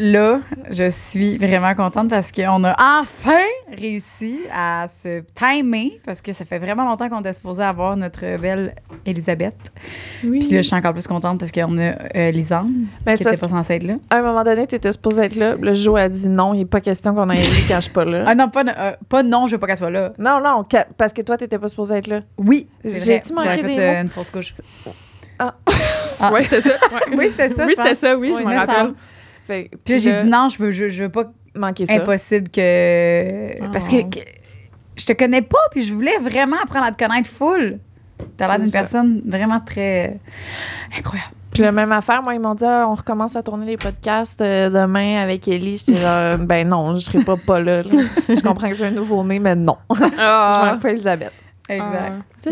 là, je suis vraiment contente parce qu'on a enfin réussi à se timer parce que ça fait vraiment longtemps qu'on était supposé avoir notre belle Elisabeth. Oui. Puis là, je suis encore plus contente parce qu'on a euh, Lisanne Ben, qui c'est était pas censée être là. qu'à un moment donné, t'étais supposé être là. Le jour a dit non, il n'est pas question qu'on aille quand je suis pas là. Ah non, pas, euh, pas non, je veux pas qu'elle soit là. Non, non, parce que toi, t'étais pas supposé être là. Oui. J'ai-tu manqué des fait, euh, mots? une fausse couche. Ah. Ah. Ouais, c'était ça. Ouais. Oui, c'était ça, Oui, je c'était ça, oui, Oui, je me rappelle. Fait, Puis là, j'ai là, dit non, je veux, je, je veux pas manquer ça. impossible que. Oh. Parce que, que je te connais pas, puis je voulais vraiment apprendre à te connaître full. T'as l'air d'une personne vraiment très incroyable. Puis la même affaire, moi, ils m'ont dit, Ah, on recommence à tourner les podcasts euh, demain avec Ellie. J'étais genre, ben non, je serai pas pas là. là. Je comprends que j'ai un nouveau-né, mais non. Je Ah. m'appelle pas Elisabeth. Exact. Ah.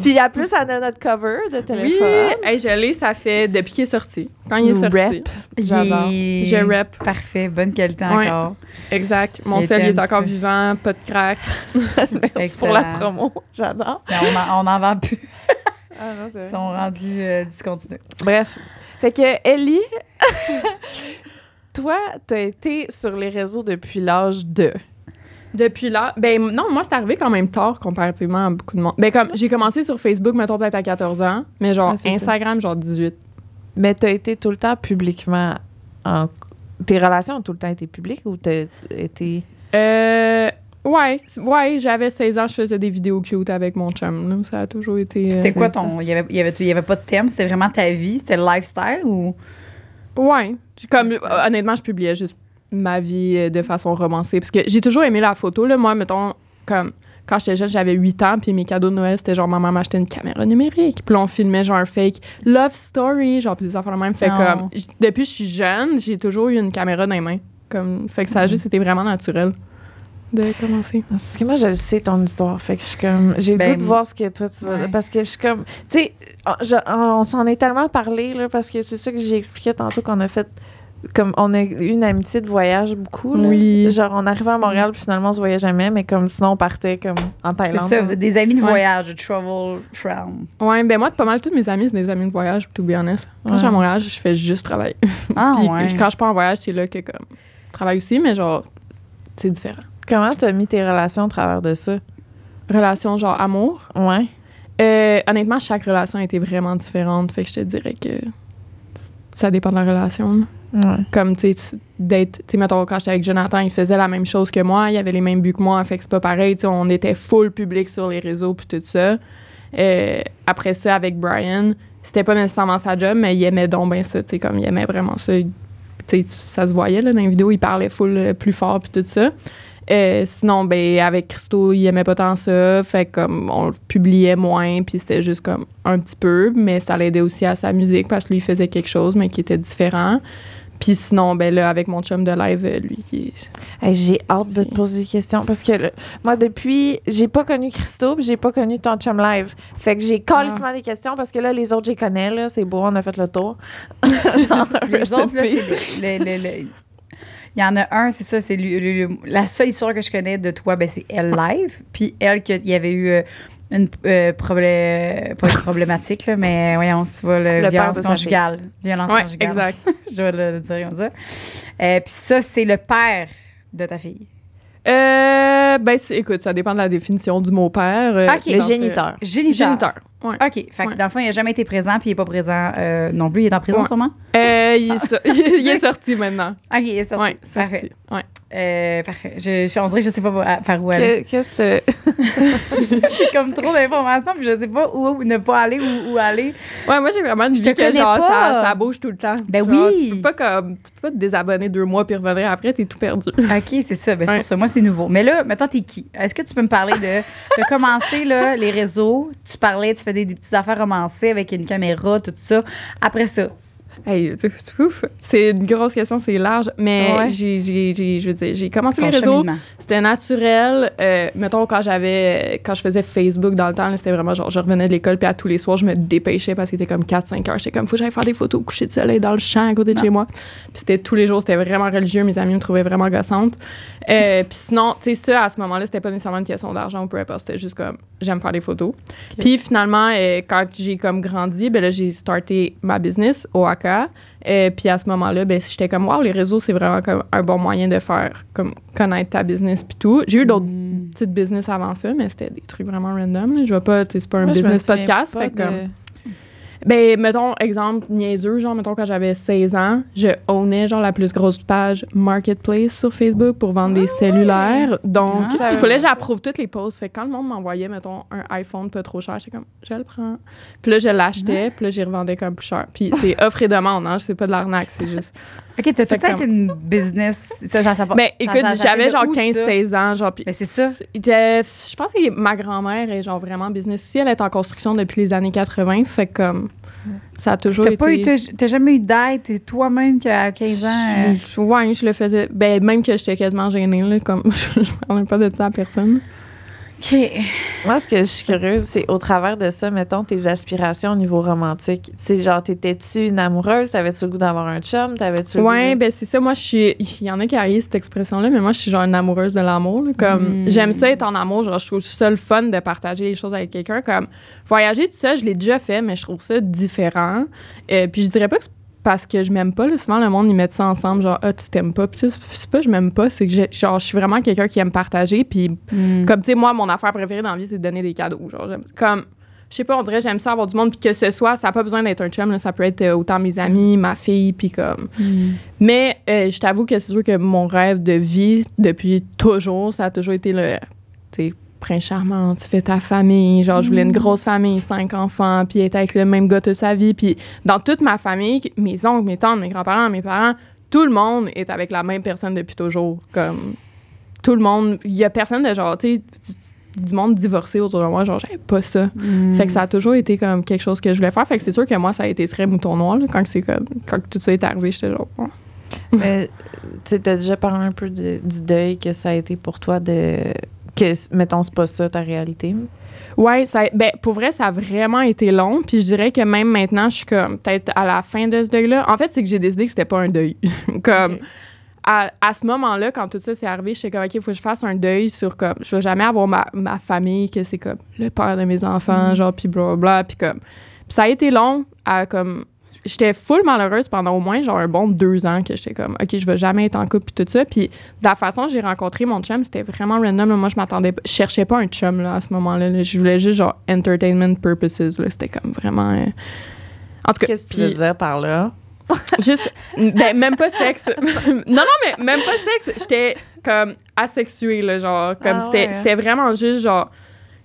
Puis en plus, elle a notre cover de Oui, téléphone. hey, je l'ai, ça fait depuis qu'il est sorti. Quand Tu il est sorti. rap? J'adore. Je rap. Parfait, bonne qualité Ouais. encore. Exact. Mon sel, est encore peu- vivant, pas de crack. Merci pour la promo. J'adore. Mais on, en, on en vend plus. Ah, non, Ils sont rendus euh, discontinus. Bref. Fait que, Ellie, toi, t'as été sur les réseaux depuis l'âge de. Depuis là, ben non, moi, c'est arrivé quand même tard comparativement à beaucoup de monde. Ben comme, j'ai commencé sur Facebook, mettons peut-être à 14 ans, mais genre Ah, ça. Instagram, genre 18. Mais t'as été tout le temps publiquement en. Tes relations ont tout le temps été publiques ou t'as été? Euh. Ouais, ouais, j'avais 16 ans, je faisais des vidéos cute avec mon chum. là. Ça a toujours été. euh, C'était quoi ton. Il y avait, il y avait, il y avait pas de thème, c'était vraiment ta vie, c'était le lifestyle ou? Ouais. Comme, honnêtement, je publiais juste ma vie euh, de façon romancée. Parce que j'ai toujours aimé la photo. Là. Moi, mettons, comme quand j'étais jeune, j'avais 8 ans, puis mes cadeaux de Noël, c'était genre, maman m'achetait une caméra numérique. Puis là, on filmait genre un fake love story, genre, puis des affaires de même. Fait Oh. comme, depuis que je suis jeune, j'ai toujours eu une caméra dans les mains. Comme, fait que ça a juste été vraiment naturel de commencer. Parce que moi, je le sais ton histoire. Fait que je suis comme. J'ai le Ben, goût de voir ce que toi, tu vas. ouais. Parce que je suis comme. Tu sais, on s'en est tellement parlé, là, parce que c'est ça que j'ai expliqué tantôt qu'on a fait. Comme on a eu une amitié de voyage beaucoup. Là. Oui. Genre, on arrivait à Montréal, puis finalement, on se voyait jamais, mais comme sinon, on partait comme en C'est Thaïlande. ça, vous êtes des amis de voyage, de travel, travel. Ouais, ben moi, pas mal tous mes amis, c'est des amis de voyage, to be honest. Quand je suis à. Montréal, je fais juste travailler. Ah, Puis ouais. quand je pars en voyage, c'est là que comme je travaille aussi, mais genre c'est différent. Comment t'as mis tes relations au travers de ça? Relation genre amour? Ouais. Euh, honnêtement, chaque relation a été vraiment différente, fait que je te dirais que ça dépend de la relation. Comme tu sais d'être tu sais mettons quand j'étais avec Jonathan, il faisait la même chose que moi, il avait les mêmes buts que moi, fait que c'est pas pareil, tu sais on était full public sur les réseaux puis tout ça. Euh, après ça avec Brian, c'était pas nécessairement sa job, mais il aimait donc bien ça, tu sais comme il aimait vraiment ça. Tu sais ça se voyait là dans les vidéos, il parlait full euh, plus fort puis tout ça. Euh, sinon, ben, avec Christo, il aimait pas tant ça. Fait comme, on publiait moins, puis c'était juste comme un petit peu, mais ça l'aidait aussi à sa musique parce que lui, il faisait quelque chose, mais qui était différent. Puis sinon, ben là, avec mon chum de live, euh, lui, qui Hey, j'ai hâte de te poser des questions parce que moi, depuis, j'ai pas connu Christo, j'ai pas connu ton chum live. Fait que j'ai calissement des questions parce que là, les autres, je les connais, là. C'est beau, on a fait le tour. Genre, Les autres, là, c'est Il y en a un, c'est ça, c'est la seule histoire que je connais de toi, ben, c'est elle live. Puis elle, qu'il y avait eu euh, une euh, problé- pas une problématique, là, mais voyons, c'est pas le, Le violence conjugale. Violence Ouais, conjugale. exact. je vais le, le dire comme ça. Euh, puis ça, c'est le père de ta fille. Euh, ben, écoute, ça dépend de la définition du mot père. euh, Ok. dans Le géniteur. Géniteur. Géniteur, ouais. OK. Fait que Ouais. dans le fond, il n'a jamais été présent, puis il n'est pas présent euh, non plus. Il est en prison, Ouais. sûrement? Euh, il, est so- il est sorti maintenant. OK, il est sorti. Ouais, parfait. sorti. Ouais. Euh, parfait. Je, je, on dirait que je sais pas par- par où aller. Que- Qu'est-ce que J'ai comme trop d'informations, puis je sais pas où ne pas aller ou où aller. Ouais, moi, j'ai vraiment une te que genre, ça, ça bouge tout le temps. Ben Genre, oui. Tu peux pas comme, tu peux pas te désabonner deux mois puis revenir après, t'es tout perdu. OK, c'est ça. Ben, c'est Ouais. pour ça. Moi, c'est nouveau. Mais là, maintenant, t'es qui? Est-ce que tu peux me parler de. Tu as commencé, là, les réseaux? Tu parlais, tu des, des petites affaires romancées avec une caméra, tout ça. Après ça. Hey, ouf, c'est une grosse question, c'est large, mais Ouais. j'ai, je veux dire, j'ai commencé ton les réseaux, c'était naturel. Euh, mettons, quand j'avais, quand je faisais Facebook dans le temps, c'était vraiment genre, je revenais de l'école, puis à tous les soirs, je me dépêchais parce qu'il était comme 4-5 heures. J'étais comme, faut que j'aille faire des photos au coucher de soleil dans le champ à côté de Non. chez moi. Puis c'était tous les jours, c'était vraiment religieux. Mes amis me trouvaient vraiment gossante. Euh, puis sinon, tu sais, ça, à ce moment-là, c'était pas nécessairement une question d'argent ou peu importe. C'était juste comme, j'aime faire des photos. Puis finalement, euh, quand j'ai comme grandi, ben là, j'ai starté ma business, OAK. Avocat. Et puis à ce moment-là, ben, j'étais comme, wow, les réseaux, c'est vraiment comme un bon moyen de faire, comme, connaître ta business puis tout. J'ai eu d'autres Mm. petites business avant ça, mais c'était des trucs vraiment random. là. Je vois pas, c'est pas un Moi, business podcast. Fait de- comme, ben, mettons, exemple niaiseux, genre, mettons, quand j'avais 16 ans, je ownais, genre, la plus grosse page Marketplace sur Facebook pour vendre des cellulaires. Donc, Ah. il fallait que j'approuve toutes les posts. Fait que quand le monde m'envoyait, mettons, un iPhone pas trop cher, j'étais comme, je le prends. Puis là, je l'achetais, puis là, j'y revendais comme plus cher. Puis c'est offre et demande, hein, c'est pas de l'arnaque, c'est juste. OK, t'as tout comme- une business. Ça, ça, ça, Mais ça- écoute, j'avais genre où, ça? 15-16 ans, genre, Ben, c'est ça. je, je pense que ma grand-mère est genre vraiment business aussi. Elle est en construction depuis les années 80. Fait que comme ça a toujours T'as été. pas eu, t'as jamais eu d'aide, c'est toi-même qu'à 15 ans. euh, Je- je- ouais, je le faisais. Ben, même que j'étais quasiment gênée, là, comme je parlais pas de ça à personne. OK. Moi, ce que je suis curieuse, c'est au travers de ça, mettons, tes aspirations au niveau romantique. Tu sais, genre, t'étais-tu une amoureuse? T'avais-tu le goût d'avoir un chum? T'avais-tu le Ouais, goût ben c'est ça. Moi, je suis. Il y en a qui arrivent cette expression-là, mais moi, je suis genre une amoureuse de l'amour. Comme, Mm. j'aime ça être en amour. Genre, je trouve ça le fun de partager les choses avec quelqu'un. Comme, voyager, tout ça, je l'ai déjà fait, mais je trouve ça différent. Euh, puis je dirais pas que c'est parce que je m'aime pas. Là. Souvent, le monde, ils mettent ça ensemble, genre, ah, tu t'aimes pas. Puis c'est pas je m'aime pas, c'est que j'ai- genre, je suis vraiment quelqu'un qui aime partager. Puis Mm. comme, tu sais, moi, mon affaire préférée dans la vie, c'est de donner des cadeaux. Genre, j'aime- comme, je sais pas, on dirait, j'aime ça avoir du monde, puis que ce soit, ça n'a pas besoin d'être un chum, là, ça peut être euh, autant mes amis, ma fille, puis comme. Mm. Mais euh, je t'avoue que c'est sûr que mon rêve de vie, depuis toujours, ça a toujours été le, tu sais, prince charmant, tu fais ta famille. Genre, je voulais une grosse famille, cinq enfants, puis être avec le même gars toute sa vie. Puis dans toute ma famille, mes oncles, mes tantes, mes grands-parents, mes parents, tout le monde est avec la même personne depuis toujours. Comme, tout le monde, il y a personne de genre, tu sais, du monde divorcé autour de moi, genre, j'avais pas ça. Mm. Fait que ça a toujours été comme quelque chose que je voulais faire. Fait que c'est sûr que moi, ça a été très mouton noir, là, quand c'est comme, quand tout ça est arrivé, j'étais genre, oh. Mais tu t'as déjà parlé un peu de- du deuil que ça a été pour toi de. Que, mettons, c'est pas ça ta réalité? Ouais, ça, ben, pour vrai, ça a vraiment été long. Puis je dirais que même maintenant, je suis comme peut-être à la fin de ce deuil-là. En fait, c'est que j'ai décidé que c'était pas un deuil. comme à, à ce moment-là, quand tout ça s'est arrivé, j'étais comme, OK, il faut que je fasse un deuil sur comme, je vais jamais avoir ma, ma famille, que c'est comme le père de mes enfants, genre, puis blablabla. Puis comme, puis ça a été long à comme, j'étais full malheureuse pendant au moins genre un bon deux ans que j'étais comme, OK, je vais jamais être en couple, puis tout ça. Puis de la façon j'ai rencontré mon chum, c'était vraiment random. là. Moi, je m'attendais je cherchais pas un chum, là, à ce moment-là. là. Je voulais juste, genre, entertainment purposes, là. C'était comme vraiment. euh, En tout cas, Qu'est-ce que tu veux dire par là? Juste, ben, même pas sexe. non, non, mais même pas sexe. J'étais comme asexuée, là, genre, comme Ah c'était ouais. c'était vraiment juste, genre,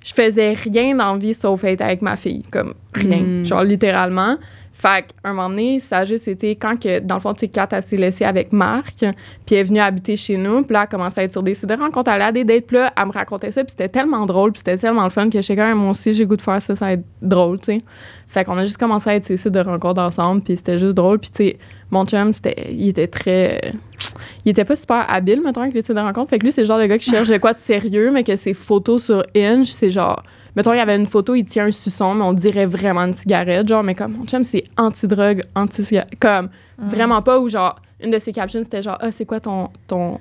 je faisais rien dans la vie sauf être avec ma fille, comme rien, Mm. genre, littéralement. Fait qu'à un moment donné, ça a juste été quand que, dans le fond, Kat, elle s'est laissée avec Marc, puis elle est venue habiter chez nous, puis là, elle a commencé à être sur des sites de rencontres, elle à des dates, puis là, elle me racontait ça, puis c'était tellement drôle, puis c'était tellement le fun que même, moi aussi, j'ai goût de faire ça, ça va être drôle, tu sais. Fait qu'on a juste commencé à être ces sites de rencontres ensemble, puis c'était juste drôle, puis tu sais, mon chum, c'était, il était très. il était pas super habile, mettons, avec les sites de rencontres. Fait que lui, c'est le genre de gars qui cherche de quoi de sérieux, mais que ses photos sur Inge, c'est genre. Mettons, il y avait une photo, il tient un suçon, mais on dirait vraiment une cigarette, genre, mais comme mon chum, c'est anti-drogue, anti-cigarette. Comme, vraiment pas, ou genre, une de ses captions, c'était genre, ah, c'est quoi ton, ton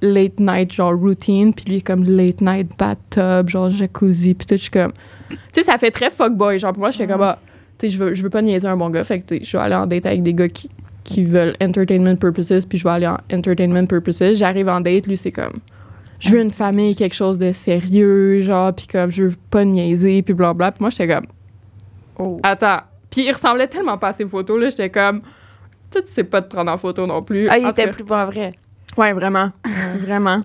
late night, genre, routine? Puis lui, comme, late night bathtub, genre, jacuzzi, puis tout, je suis comme. Tu sais, ça fait très fuckboy. Genre, pour moi, j'étais comme, ah, tu sais, je veux, je veux pas niaiser un bon gars, fait que, je vais aller en date avec des gars qui, qui veulent entertainment purposes, puis je vais aller en entertainment purposes. J'arrive en date, lui, c'est comme, je veux une famille, quelque chose de sérieux, genre, puis comme, je veux pas niaiser, puis blablabla. Puis moi, j'étais comme, Oh. attends. Puis il ressemblait tellement pas à ses photos, là, j'étais comme, toi, tu sais pas te prendre en photo non plus. Ah, il En était plus pas vrai. Ouais, vraiment. vraiment.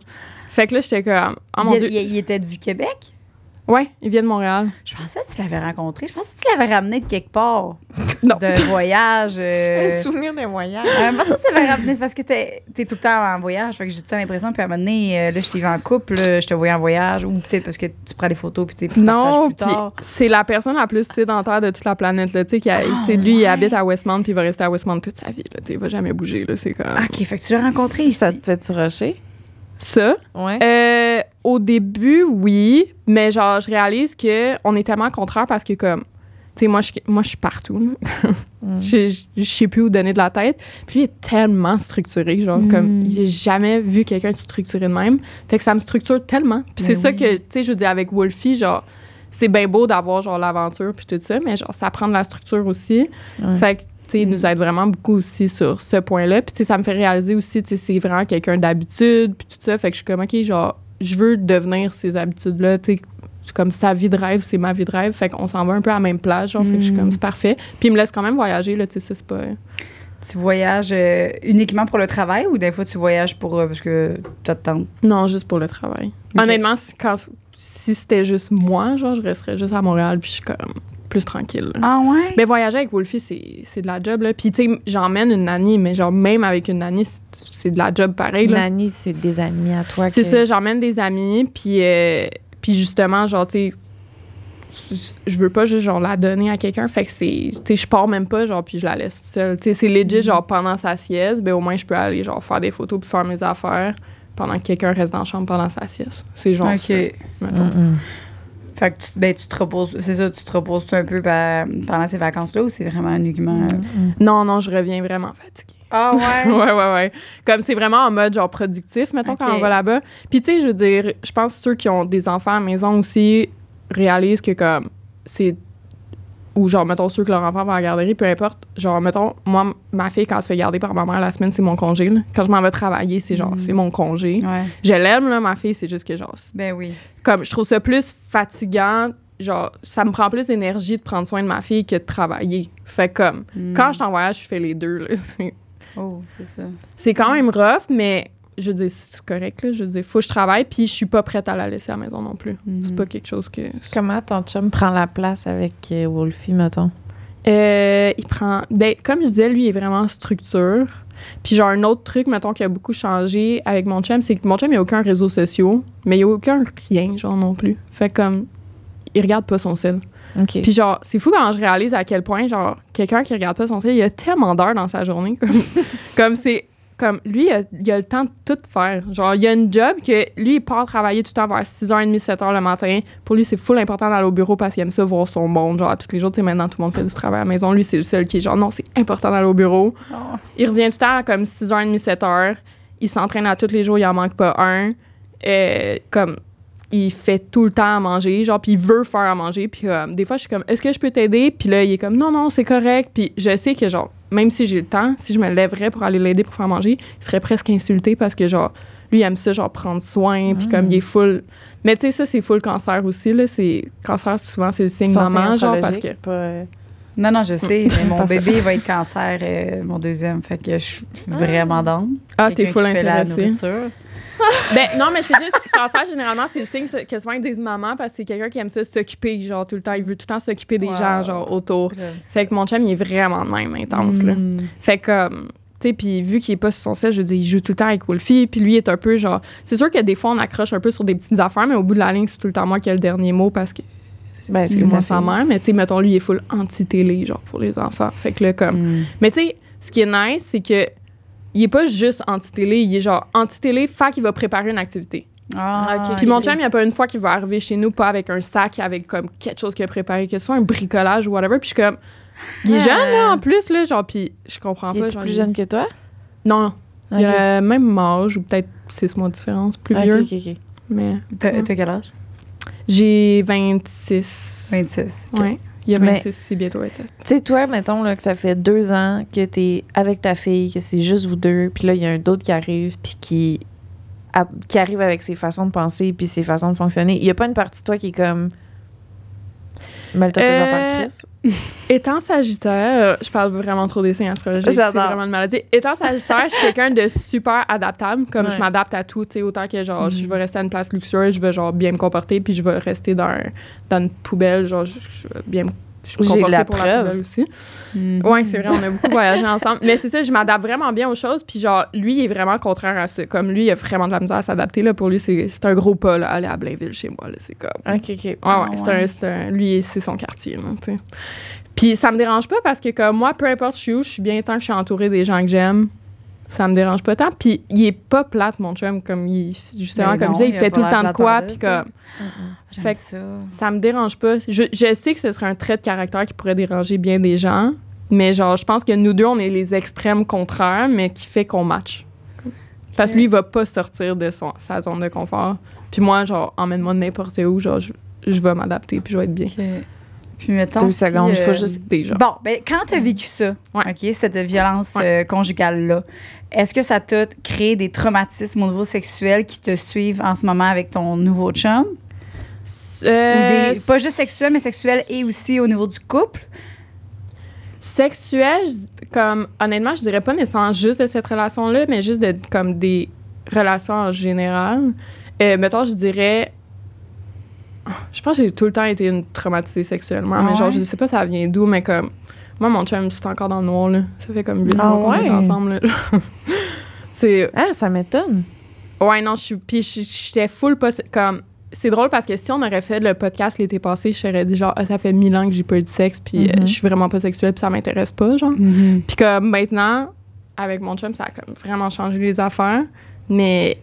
Fait que là, j'étais comme, oh mon il, Dieu. il- il était du Québec? Ouais, il vient de Montréal. Je pensais que tu l'avais rencontré. Je pensais que tu l'avais ramené de quelque part. Non. D'un voyage. euh, Un souvenir d'un voyage. Euh, moi, ça, ça va ramener. C'est parce que t'es es tout le temps en voyage. Fait que j'ai tout le temps l'impression. Puis à un moment donné, euh, là, je t'ai vu en couple, là, je te voyais en voyage. Ou peut-être parce que tu prends des photos, puis tu tu Non, plus tard. c'est la personne la plus sédentaire de toute la planète. Là, tu sais, qui a- tu sais, lui, il habite à Westmount, puis il va rester à Westmount toute sa vie. Là, tu sais, il va jamais bouger. Là, c'est comme... Ah, OK, fait que tu l'as rencontré ici. Ça te fait-tu rusher? Ça, Ouais. euh, au début, oui, mais genre, je réalise que on est tellement contraire parce que, comme, tu sais, moi, je, moi, je suis partout. Mm. je, sais plus où donner de la tête. Puis, il est tellement structuré, genre, Mm. comme, j'ai jamais vu quelqu'un de structuré de même. Fait que ça me structure tellement. Puis, c'est Ben ça oui. que, tu sais, je dire, avec Wolfie, genre, c'est bien beau d'avoir, genre, l'aventure, puis tout ça, mais, genre, ça prend de la structure aussi. Ouais. Fait que, il nous aide vraiment beaucoup aussi sur ce point-là. Puis, tu sais, ça me fait réaliser aussi, tu sais, c'est vraiment quelqu'un d'habitude, puis tout ça. Fait que je suis comme, OK, genre, je veux devenir ces habitudes-là, tu sais. c'est Comme sa vie de rêve, c'est ma vie de rêve. Fait qu'on s'en va un peu à la même plage, genre. Fait que je suis Mm. comme, c'est parfait. Puis il me laisse quand même voyager, là, tu sais, ça, c'est pas. Tu voyages euh, uniquement pour le travail ou des fois tu voyages pour euh, parce que tu te tentes? Non, juste pour le travail. Honnêtement, si, quand, si c'était juste moi, genre, je resterais juste à Montréal, puis je suis comme plus tranquille. là. Ah ouais? Mais voyager avec Wolfie, c'est de la job, là. Puis, tu sais, j'emmène une nanny, mais genre, même avec une nanny, c'est- de la job pareil, là. Nani, c'est des amis à toi. C'est que- ça, j'emmène des amis, puis, euh, puis justement, genre, tu sais, je veux pas juste, genre, la donner à quelqu'un, fait que c'est, tu sais, je pars même pas, genre, puis je la laisse toute seule. Tu sais, c'est legit, genre, pendant sa sieste, ben au moins, je peux aller, genre, faire des photos puis faire mes affaires pendant que quelqu'un reste dans la chambre pendant sa sieste. C'est genre OK. ça. Fait que tu, ben, tu te reposes, c'est ça, tu te reposes un peu pendant ces vacances-là ou c'est vraiment uniquement. Mm-mm. Non, non, je reviens vraiment fatiguée. Ah ouais? ouais, ouais, ouais. Comme c'est vraiment en mode genre productif, mettons, quand on va là-bas. Puis, tu sais, je veux dire, je pense que ceux qui ont des enfants à la maison aussi réalisent que, comme, c'est. Ou genre, mettons, ceux que leur enfant va à la garderie, peu importe. Genre, mettons, moi, ma fille, quand elle se fait garder par ma mère la semaine, c'est mon congé. là. Quand je m'en vais travailler, c'est genre, Mm. c'est mon congé. Ouais. Je l'aime, là, ma fille, c'est juste que, genre, Ben oui. comme, je trouve ça plus fatigant. Genre, ça me prend plus d'énergie de prendre soin de ma fille que de travailler. Fait comme, Mm. quand je suis en voyage, je fais les deux, là. Oh, c'est ça. c'est quand même rough, mais je veux dire, c'est correct, là. Je veux dire, faut que je travaille, puis je suis pas prête à la laisser à la maison non plus. Mhm. C'est pas quelque chose que. Comment ton chum prend la place avec euh, Wolfie, mettons? Euh, il prend. Ben, comme je disais, lui, il est vraiment structure. Puis, genre, un autre truc, mettons, qui a beaucoup changé avec mon chum, c'est que mon chum, il a aucun réseau social, mais il a aucun rien, genre, non plus. Fait comme. Il regarde pas son sel. OK. Puis genre, c'est fou quand je réalise à quel point, genre, quelqu'un qui regarde pas son sel, il a tellement d'heures dans sa journée. Comme, comme c'est. Comme lui, il a, il a le temps de tout faire. Genre, il y a une job que lui, il part travailler tout le temps vers 6h30, 7h le matin. Pour lui, c'est full important d'aller au bureau parce qu'il aime ça voir son monde. Genre, tous les jours, tu sais, maintenant, tout le monde fait du travail à la maison. Lui, c'est le seul qui est genre, non, c'est important d'aller au bureau. Oh. Il revient tout le temps à comme 6h30, 7h. Il s'entraîne à tous les jours, il en manque pas un. Euh, comme, il fait tout le temps à manger, genre, puis il veut faire à manger. Puis euh, des fois, je suis comme, est-ce que je peux t'aider? Puis là, il est comme, non, non, c'est correct. Puis je sais que, genre, même si j'ai le temps, si je me lèverais pour aller l'aider pour faire manger, il serait presque insulté parce que, genre, lui, il aime ça, genre, prendre soin, puis Mm. comme il est full. Mais tu sais, ça, c'est full cancer aussi, là. C'est, cancer, souvent, c'est le signe maman, genre, parce que. pas, euh, Non, non, je sais, mais mon bébé va être cancer, euh, mon deuxième. Fait que je suis vraiment down. Ah, t'es full qui Ben non, mais c'est juste cancer généralement c'est le signe que souvent ils disent maman parce que c'est quelqu'un qui aime ça s'occuper genre tout le temps, il veut tout le temps s'occuper des Wow. gens genre autour. Fait que mon chum il est vraiment de même intense là. Mm. Fait que comme tu sais puis vu qu'il est pas sur son set, je veux dire il joue tout le temps avec Wolfie puis lui est un peu genre c'est sûr que des fois on accroche un peu sur des petites affaires mais au bout de la ligne c'est tout le temps moi qui ai le dernier mot parce que Ben, c'est moi sa mère mais tu sais mettons lui il est full anti-télé genre pour les enfants. Fait que là comme Mm. mais tu sais, ce qui est nice, c'est que il est pas juste anti-télé, il est genre anti-télé, fait qu'il va préparer une activité. Ah, Ok. Puis mon chum, il y a pas une fois qu'il va arriver chez nous, pas avec un sac, avec comme quelque chose qu'il a préparé, que ce soit un bricolage ou whatever. Puis je suis comme, il est jeune, là, en plus, là, genre, puis je comprends Il pas. est genre, plus il- jeune que toi? Non, non. Il a même âge, ou peut-être six mois de différence, plus Ok, vieux. ok, ok. Mais T'as t'as quel âge? j'ai 26. 26. Ouais. Il y a Mais- 26, c'est bientôt 27. Tu sais, toi, mettons là, que ça fait deux ans que t'es avec ta fille, que c'est juste vous deux, puis là, il y a un d'autre qui arrive, puis qui, qui arrive avec ses façons de penser, puis ses façons de fonctionner. Il y a pas une partie de toi qui est comme. Tes Euh, affaires, Chris. Étant Sagittaire, euh, je parle vraiment trop des signes astrologiques, c'est vraiment une maladie. Étant Sagittaire, je suis quelqu'un de super adaptable, comme Ouais. je m'adapte à tout, tu sais, autant que genre je Mhm. vais rester à une place luxueuse, je vais genre bien me comporter, puis je vais rester dans, dans une poubelle, genre je, je vais bien me J'ai la pour la preuve. poubelle aussi. Mhm. Ouais, c'est vrai, on a beaucoup voyagé ensemble. Mais c'est ça, je m'adapte vraiment bien aux choses. Puis genre, lui, il est vraiment contraire à ça. Comme lui, il a vraiment de la misère à s'adapter. Là, pour lui, c'est c'est un gros pas, là, aller à Blainville chez moi. Là, c'est comme... Ok, ok. Ouais, Ah, ouais, c'est ouais. un, c'est un- Lui, c'est son quartier, là, tu sais. Puis ça me dérange pas parce que, comme moi, peu importe je suis où, je suis bien tant que je suis entourée des gens que j'aime. Ça me dérange pas tant. Puis il est pas plate, mon chum. Comme il, justement, comme non, je disais, il il a fait tout le temps de quoi. Puis comme, Fait que- ça. ça me dérange pas. Je, je sais que ce serait un trait de caractère qui pourrait déranger bien des gens. Mais genre, je pense que nous deux, on est les extrêmes contraires, mais qui fait qu'on match. Parce que lui, il va pas sortir de son, sa zone de confort. Puis moi, genre, emmène-moi n'importe où, genre, je, je vais m'adapter, puis je vais être bien. Puis mettons. Deux si, secondes, il faut euh, juste. Déjà. Bon, ben, quand tu as vécu ça, Ouais. OK, cette violence Ouais. euh, conjugale-là, est-ce que ça t'a créé des traumatismes au niveau sexuel qui te suivent en ce moment avec ton nouveau chum? Euh, Ou des, pas juste sexuel, mais sexuel et aussi au niveau du couple? Sexuel, comme honnêtement, je dirais pas nécessairement juste de cette relation-là, mais juste de comme des relations en général. Euh, mettons, je dirais. Je pense que j'ai tout le temps été une traumatisée sexuellement, Ah mais genre, ouais? je sais pas ça vient d'où, mais comme. Moi, mon chum, c'est encore dans le noir, là. Ça fait comme 8 Ah mois qu'on ouais? est ensemble, là. c'est. Ah, ça m'étonne. Ouais, non, je suis. Puis je- j'étais full pas. Comme. C'est drôle parce que si on aurait fait le podcast l'été passé, je serais dit genre, Ah, ça fait mille ans que j'ai pas eu de sexe, puis euh, Mhm. je suis vraiment pas sexuelle, puis ça m'intéresse pas, genre. Puis comme maintenant, avec mon chum, ça a comme vraiment changé les affaires. Mais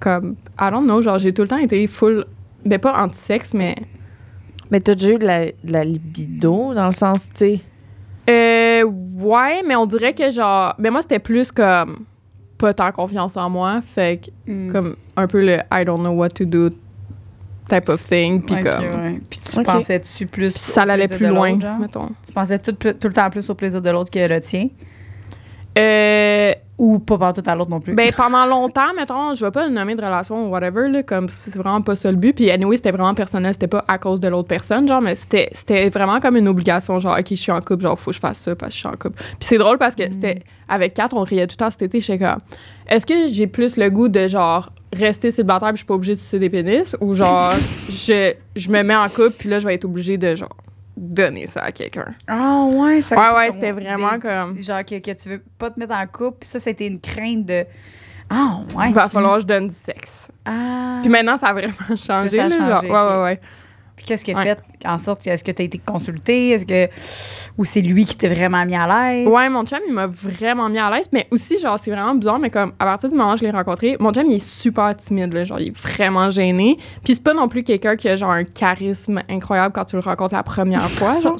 comme, I don't know, genre j'ai tout le temps été full, ben pas anti-sexe, mais... Mais t'as déjà eu de la, de la libido, dans le sens, tu sais. Euh, ouais, mais on dirait que genre, ben moi c'était plus comme pas tant confiance en moi, fait que Mm. comme un peu le I don't know what to do type of thing, puis comme... ouais. Puis tu pensais-tu plus. Puis ça allait plus loin, mettons. Tu pensais tout, tout le temps plus au plaisir de l'autre que le tien? Euh, Ou pas partout à l'autre non plus? Ben, pendant longtemps, mettons, je vais pas le nommer de relation ou whatever, là, comme c'est vraiment pas ça le but. Puis, anyway, c'était vraiment personnel, c'était pas à cause de l'autre personne, genre, mais c'était, c'était vraiment comme une obligation, genre, OK, je suis en couple, genre, faut que je fasse ça parce que je suis en couple. Puis, c'est drôle parce que Mm. c'était, avec Kat, on riait tout le temps cet été, j'étais comme, est-ce que j'ai plus le goût de, genre, rester célibataire puis je suis pas obligée de sucer des pénis ou, genre, je, je me mets en couple puis là, je vais être obligée de, genre, donner ça à quelqu'un. Ah ouais, ça Ouais, ouais, c'était vraiment des- comme, Genre que, que tu veux pas te mettre en couple, puis ça, c'était une crainte de. Ah ouais. il va falloir que je donne du sexe. Ah. Puis maintenant, ça a vraiment changé, Ça a là, changé, ouais, ouais, ouais. Puis qu'est-ce qui a Ouais. fait? En sorte que est-ce que tu as été consulté? Est-ce que. Ou c'est lui qui t'a vraiment mis à l'aise? Ouais, mon chum, il m'a vraiment mis à l'aise. Mais aussi, genre, c'est vraiment bizarre, mais comme, à partir du moment où je l'ai rencontré, mon chum, il est super timide, là. Genre, il est vraiment gêné. Puis c'est pas non plus quelqu'un qui a, genre, un charisme incroyable quand tu le rencontres la première fois, genre.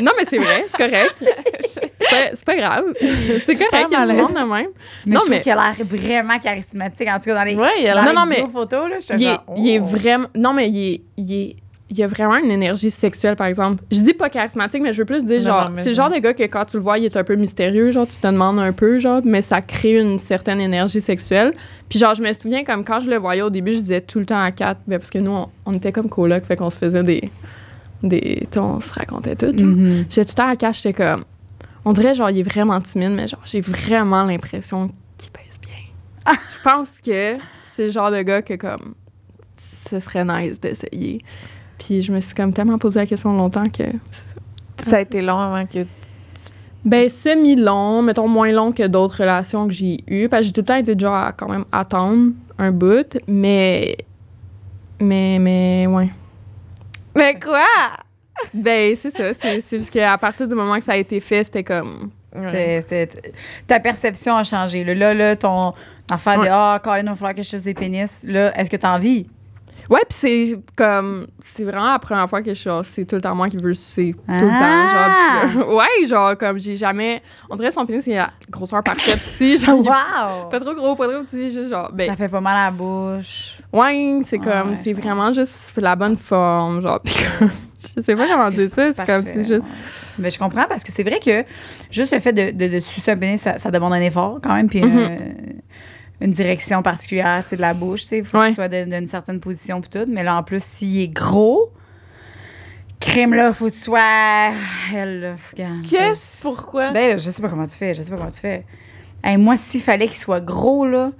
Non, mais c'est vrai, c'est correct. C'est pas, c'est pas grave. C'est Super correct, il y a du monde de même. Mais non, je mais- qu'il a l'air vraiment charismatique. En tout cas, dans les, Ouais, il a dans l'air- Non, non, mais- photos, là, j'étais Il est, genre, il est oh. vraiment. Non, mais il est. Il est il a vraiment une énergie sexuelle, par exemple. Je dis pas charismatique, mais je veux plus dire, genre, c'est le genre de gars que quand tu le vois, il est un peu mystérieux, genre, tu te demandes un peu, genre, mais ça crée une certaine énergie sexuelle. Puis, genre, je me souviens, comme quand je le voyais au début, je disais tout le temps à quatre, ben, parce que nous, on, on était comme coloc, fait qu'on se faisait des. des tu on se racontait tout. Mhm. J'étais tout le temps à quatre, j'étais comme. On dirait, genre, il est vraiment timide, mais genre, j'ai vraiment l'impression qu'il pèse bien. Je pense que c'est le genre de gars que, comme, ce serait nice d'essayer. Puis je me suis comme tellement posé la question longtemps que. Ça a été long avant que. Ben, semi-long, mettons moins long que d'autres relations que j'ai eues. Parce que j'ai tout le temps été genre à quand même attendre un bout, mais. Mais, mais, ouais. Mais quoi? Ben, c'est ça. C'est c'est juste qu'à partir du moment que ça a été fait, c'était comme. Ta perception a changé. Là, là, ton affaire de. Ah, Colin, il va falloir que je fasse des pénis. Là, est-ce que tu as envie? Ouais, puis c'est comme. C'est vraiment la première fois que je suis genre, c'est tout le temps moi qui veux sucer. Tout le Ah! temps. Genre, puis, euh, ouais, genre, comme j'ai jamais. On dirait son pénis, c'est la grosseur parfaite aussi. Genre, Wow! pas trop gros, pas trop petit, juste genre. Ben, Ça fait pas mal à la bouche. ouais, c'est comme. ouais, c'est je vraiment juste la bonne forme. Genre, puis comme, je sais pas comment dire ça. C'est comme. C'est juste. Mais je comprends parce que c'est vrai que juste le fait de, de, de sucer un pénis, ça, ça demande un effort quand même, puis Mhm. euh, une direction particulière, tu sais, de la bouche, tu sais, faut Ouais. qu'il soit d'une certaine position puis tout. Mais là, en plus, s'il est gros, crème là, faut que tu sois. Qu'est-ce? Pourquoi? Ben là, je sais pas comment tu fais, je sais pas comment tu fais. Hey, moi, s'il fallait qu'il soit gros, là,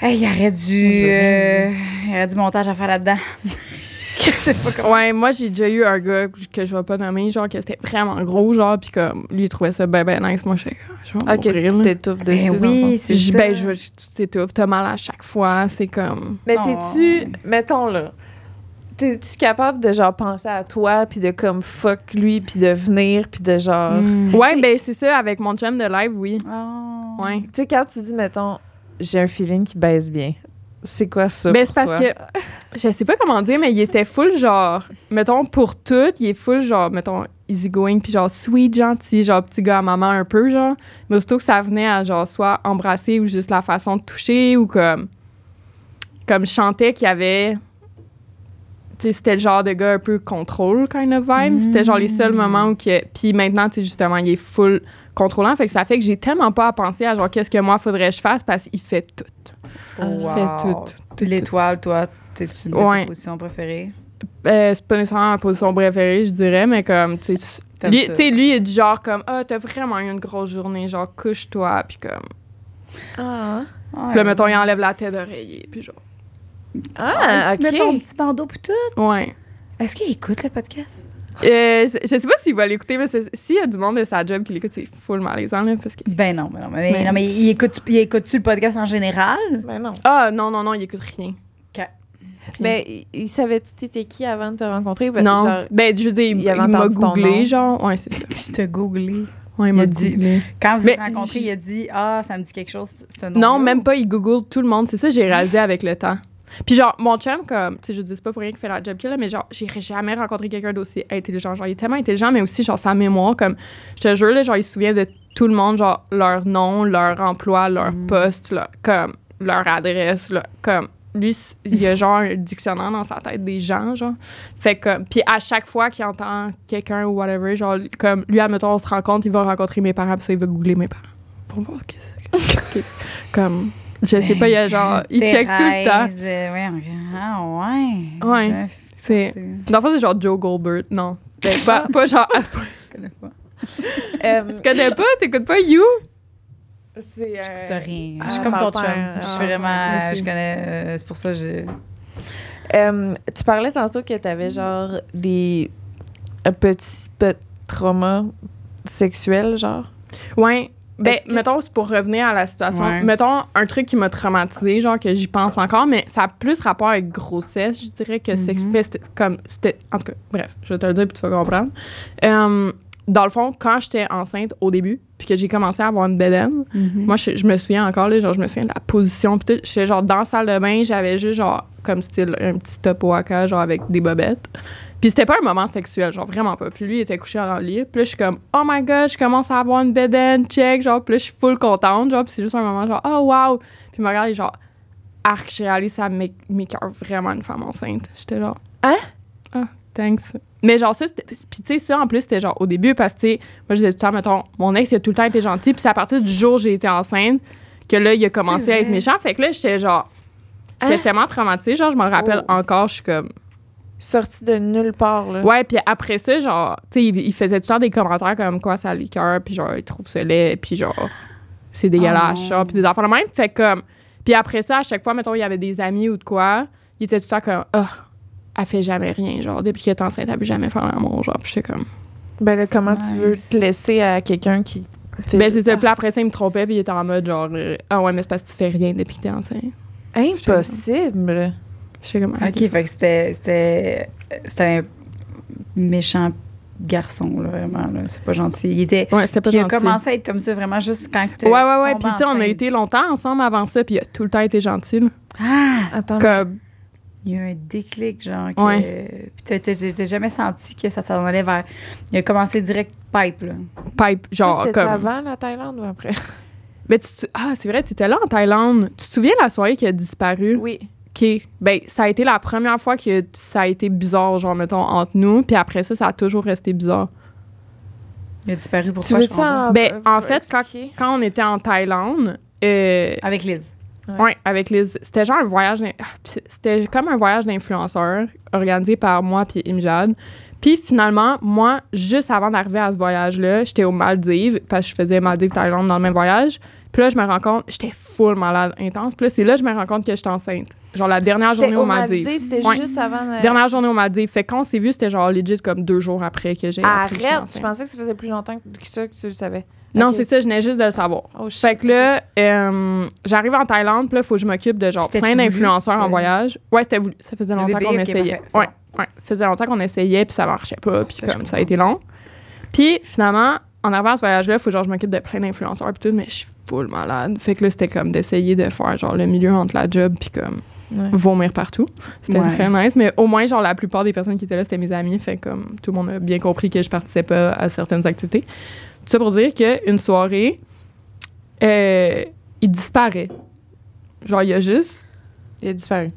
hey, il y aurait du. Euh, il y aurait du montage à faire là-dedans. sais. Ouais, moi, j'ai déjà eu un gars que je vais pas nommer, genre, que c'était vraiment gros, genre, puis comme, lui, il trouvait ça ben, ben nice. Moi, je je vais Ok, mourir, tu t'étouffes dessus. Ben le fond. oui, c'est Je- ça. Ben, je, tu t'étouffes, t'as mal à chaque fois, c'est comme... Mais Oh. t'es-tu, mettons là, t'es-tu capable de genre penser à toi puis de comme fuck lui puis de venir puis de genre, Mm. Ouais, T'sais- ben c'est ça, avec mon chum de live, oui. Oh. Ouais. tu sais quand tu dis mettons j'ai un feeling qui baisse bien, c'est quoi ça Ben, c'est parce toi? que, je sais pas comment dire, mais il était full genre, mettons, pour tout, il est full genre, mettons, easygoing, puis genre sweet, gentil, genre petit gars à maman un peu, genre. Mais aussitôt que ça venait à genre soit embrasser ou juste la façon de toucher ou comme, comme je chantais qu'il y avait, tu sais, c'était le genre de gars un peu contrôle kind of vibe. C'était genre les seuls Mm. moments où que. Puis maintenant, tu sais, justement, il est full contrôlant. Fait que ça fait que j'ai tellement pas à penser à genre qu'est-ce que moi faudrait que je fasse parce qu'il fait tout. Oh, Il wow. fait tout. tout. L'étoile, toi, c'est une de Ouais. tes positions préférées? Euh, c'est pas nécessairement ma position préférée, je dirais, mais comme, tu sais, lui, ça. tu sais, lui, il est du genre comme, ah, t'as vraiment eu une grosse journée, genre, couche-toi, puis comme. Ah, Puis là, mettons, il enlève la tête d'oreiller, puis genre. ah Tu mets ton ok. petit bandeau pour tout? Ouais. Est-ce qu'il écoute le podcast? Euh, je je sais pas s'il va l'écouter, mais s'il y a du monde de sa job qui l'écoute, c'est full malaisant, là, parce que. Ben non, ben non. Mais, Mais- non, mais il écoute, il écoute-tu le podcast en général? Ben non. Ah, non, non, non, il écoute rien. Mais il- il savait-tu t'étais qui avant de te rencontrer? Ben, non. genre, ben, je veux dire, il, il avait il m'a googlé, genre. Ouais, c'est ça. Tu t'as googlé. Ouais, il Il m'a a dit- googlé. Quand vous Mais- êtes rencontrés, il a dit Ah, ça me dit quelque chose, nom. Non, même pas, il google tout le monde. C'est ça que j'ai réalisé avec le temps. Puis genre, mon chum, comme, tu sais, je dis pas pour rien qu'il fait la job qu'il a, mais genre, j'ai jamais rencontré quelqu'un d'aussi intelligent. Genre, il est tellement intelligent, mais aussi, genre, sa mémoire, comme, je te jure, là, genre, il se souvient de tout le monde, genre, leur nom, leur emploi, leur Mm. poste, leur- comme, leur adresse, là, comme, lui, il y a genre un dictionnaire dans sa tête des gens, genre. Fait que, puis à chaque fois qu'il entend quelqu'un ou whatever, genre, comme, lui, admettons, on se rencontre, il va rencontrer mes parents, puis ça, il va googler mes parents. Pour voir qu'est-ce que. qu'est- comme, je sais pas, il y a genre, il check tout le temps. Euh, ouais, on- ah, ouais. Ouais. Je- C'est. tu- Dans le fond, c'est genre Joe Goldberg. Non. Ben, pas, pas genre. Je connais pas. euh, Tu connais pas? T'écoutes pas You? c'est. euh, T'as rien. ah, je suis comme ton chum. Je suis ah, vraiment. ok. Je connais. euh, c'est pour ça que. Euh, tu parlais tantôt que t'avais genre des un petits peu de trauma sexuel, genre? Ouais. Ben, que- mettons, c'est pour revenir à la situation. Ouais. Mettons, un truc qui m'a traumatisé, genre que j'y pense encore, mais ça a plus rapport avec grossesse, je dirais, que sexe. Mhm. Ben, c'était comme. C'était. En tout cas, bref, je vais te le dire puis tu vas comprendre. Euh, dans le fond, quand j'étais enceinte au début, puis que j'ai commencé à avoir une bédaine, Moi, je, je me souviens encore, là, genre, je me souviens de la position. Puis. J'étais genre dans la salle de bain, j'avais juste, genre, comme style, un petit top waka, genre, avec des bobettes. Puis c'était pas un moment sexuel, genre, vraiment pas. Puis lui, il était couché le lit. Puis là, je suis comme, oh my god, je commence à avoir une bedaine, check, genre. Puis là, je suis full contente, genre. Puis c'est juste un moment, genre, oh wow. Puis il me regarde, il est genre, arc, je réalise, ça m'écoeure vraiment une femme enceinte. J'étais genre, Hein? Ah, thanks. Mais genre, ça. Puis tu sais, ça, en plus, c'était genre au début, parce que, tu sais, moi, je disais tout le temps, mettons, mon ex, il a tout le temps été gentil. Puis c'est à partir du jour où j'ai été enceinte que là, il a commencé à être méchant. Fait que là, j'étais genre. J'étais Hein? tellement traumatisée, genre, je me le rappelle Oh. encore, je suis comme. Sorti de nulle part, là. Ouais, puis après ça, genre, tu sais, il, il faisait tout le temps des commentaires comme quoi ça liqueur, puis genre, il trouve ça laid, puis genre, c'est dégueulasse, Oh non. genre, puis des de même. Fait comme. Puis après ça, à chaque fois, mettons, il y avait des amis ou de quoi, il était tout le temps comme, ah, elle fait jamais rien, genre, depuis qu'elle est enceinte, elle veut jamais faire l'amour, genre, puis j'étais comme. Ben là, comment tu veux te laisser à quelqu'un qui. fait Ben, c'est ça. Puis après ça, il me trompait, puis il était en mode genre, ah ouais, mais c'est parce que tu fais rien depuis que t'es enceinte. Ah, Impossible. J'étais comme, Ok, fait que c'était. C'était. C'était un méchant garçon, là, vraiment. Là. C'est pas gentil. Il était. Ouais, c'était pas Puis il a gentil. commencé à être comme ça vraiment juste quand tu Ouais, ouais, ouais. Puis, tu sais, on a été longtemps ensemble avant ça, puis il a tout le temps été gentil. là. Ah! Attends. Comme, Il y a eu un déclic, genre. Que, Ouais. Puis t'as- t'as t'as jamais senti que ça s'en allait vers. Il a commencé direct pipe, là. pipe, genre, ça, c'était comme. avant la Thaïlande ou après? Mais tu, tu- ah, c'est vrai, t'étais là en Thaïlande. Tu te souviens de la soirée qui a disparu? Oui. OK. Ben, ça a été la première fois que ça a été bizarre, genre, mettons, entre nous. Puis après ça, ça a toujours resté bizarre. Il a disparu Tu pourquoi? veux je comprends ça Ben, en fait, quand- on était en Thaïlande, euh. Avec Liz. Ouais, avec Liz. C'était genre un voyage. ah, C'était comme un voyage d'influenceurs organisé par moi puis Imjad. Puis finalement, moi, juste avant d'arriver à ce voyage-là, j'étais aux Maldives parce que je faisais Maldives-Thaïlande dans le même voyage. Puis là, je me rends compte, j'étais full malade intense. Puis là, c'est là que je me rends compte que j'étais enceinte. Genre la dernière journée aux Maldives. C'était Ouais. juste avant. de- Dernière journée aux Maldives. Fait que quand on s'est vu, c'était genre legit comme deux jours après que j'ai. que Arrête! Je pensais que ça faisait plus longtemps que ça que tu le savais. Non, c'est ça, je venais juste de le savoir. Oh. Fait que là, euh, j'arrive en Thaïlande, puis là, il faut que je m'occupe de genre plein d'influenceurs en voyage. Ouais, c'était voulu. Ça faisait longtemps qu'on essayait. parfait, ouais, ouais. Ça faisait longtemps qu'on essayait, puis ça marchait pas, puis comme ça a été long. Puis finalement, en arrivant à ce voyage-là, il faut que genre, je m'occupe de plein d'influenceurs, puis tout, mais je suis full malade. Fait que là, c'était comme d'essayer de faire genre le milieu entre la job, puis comme Ouais. vomir partout. C'était Ouais. très nice, mais au moins, genre, la plupart des personnes qui étaient là, c'était mes amis, fait comme tout le monde a bien compris que je participais pas à certaines activités. Tout ça pour dire qu'une soirée, euh, il disparaît. Genre, il y a juste. Il a disparu.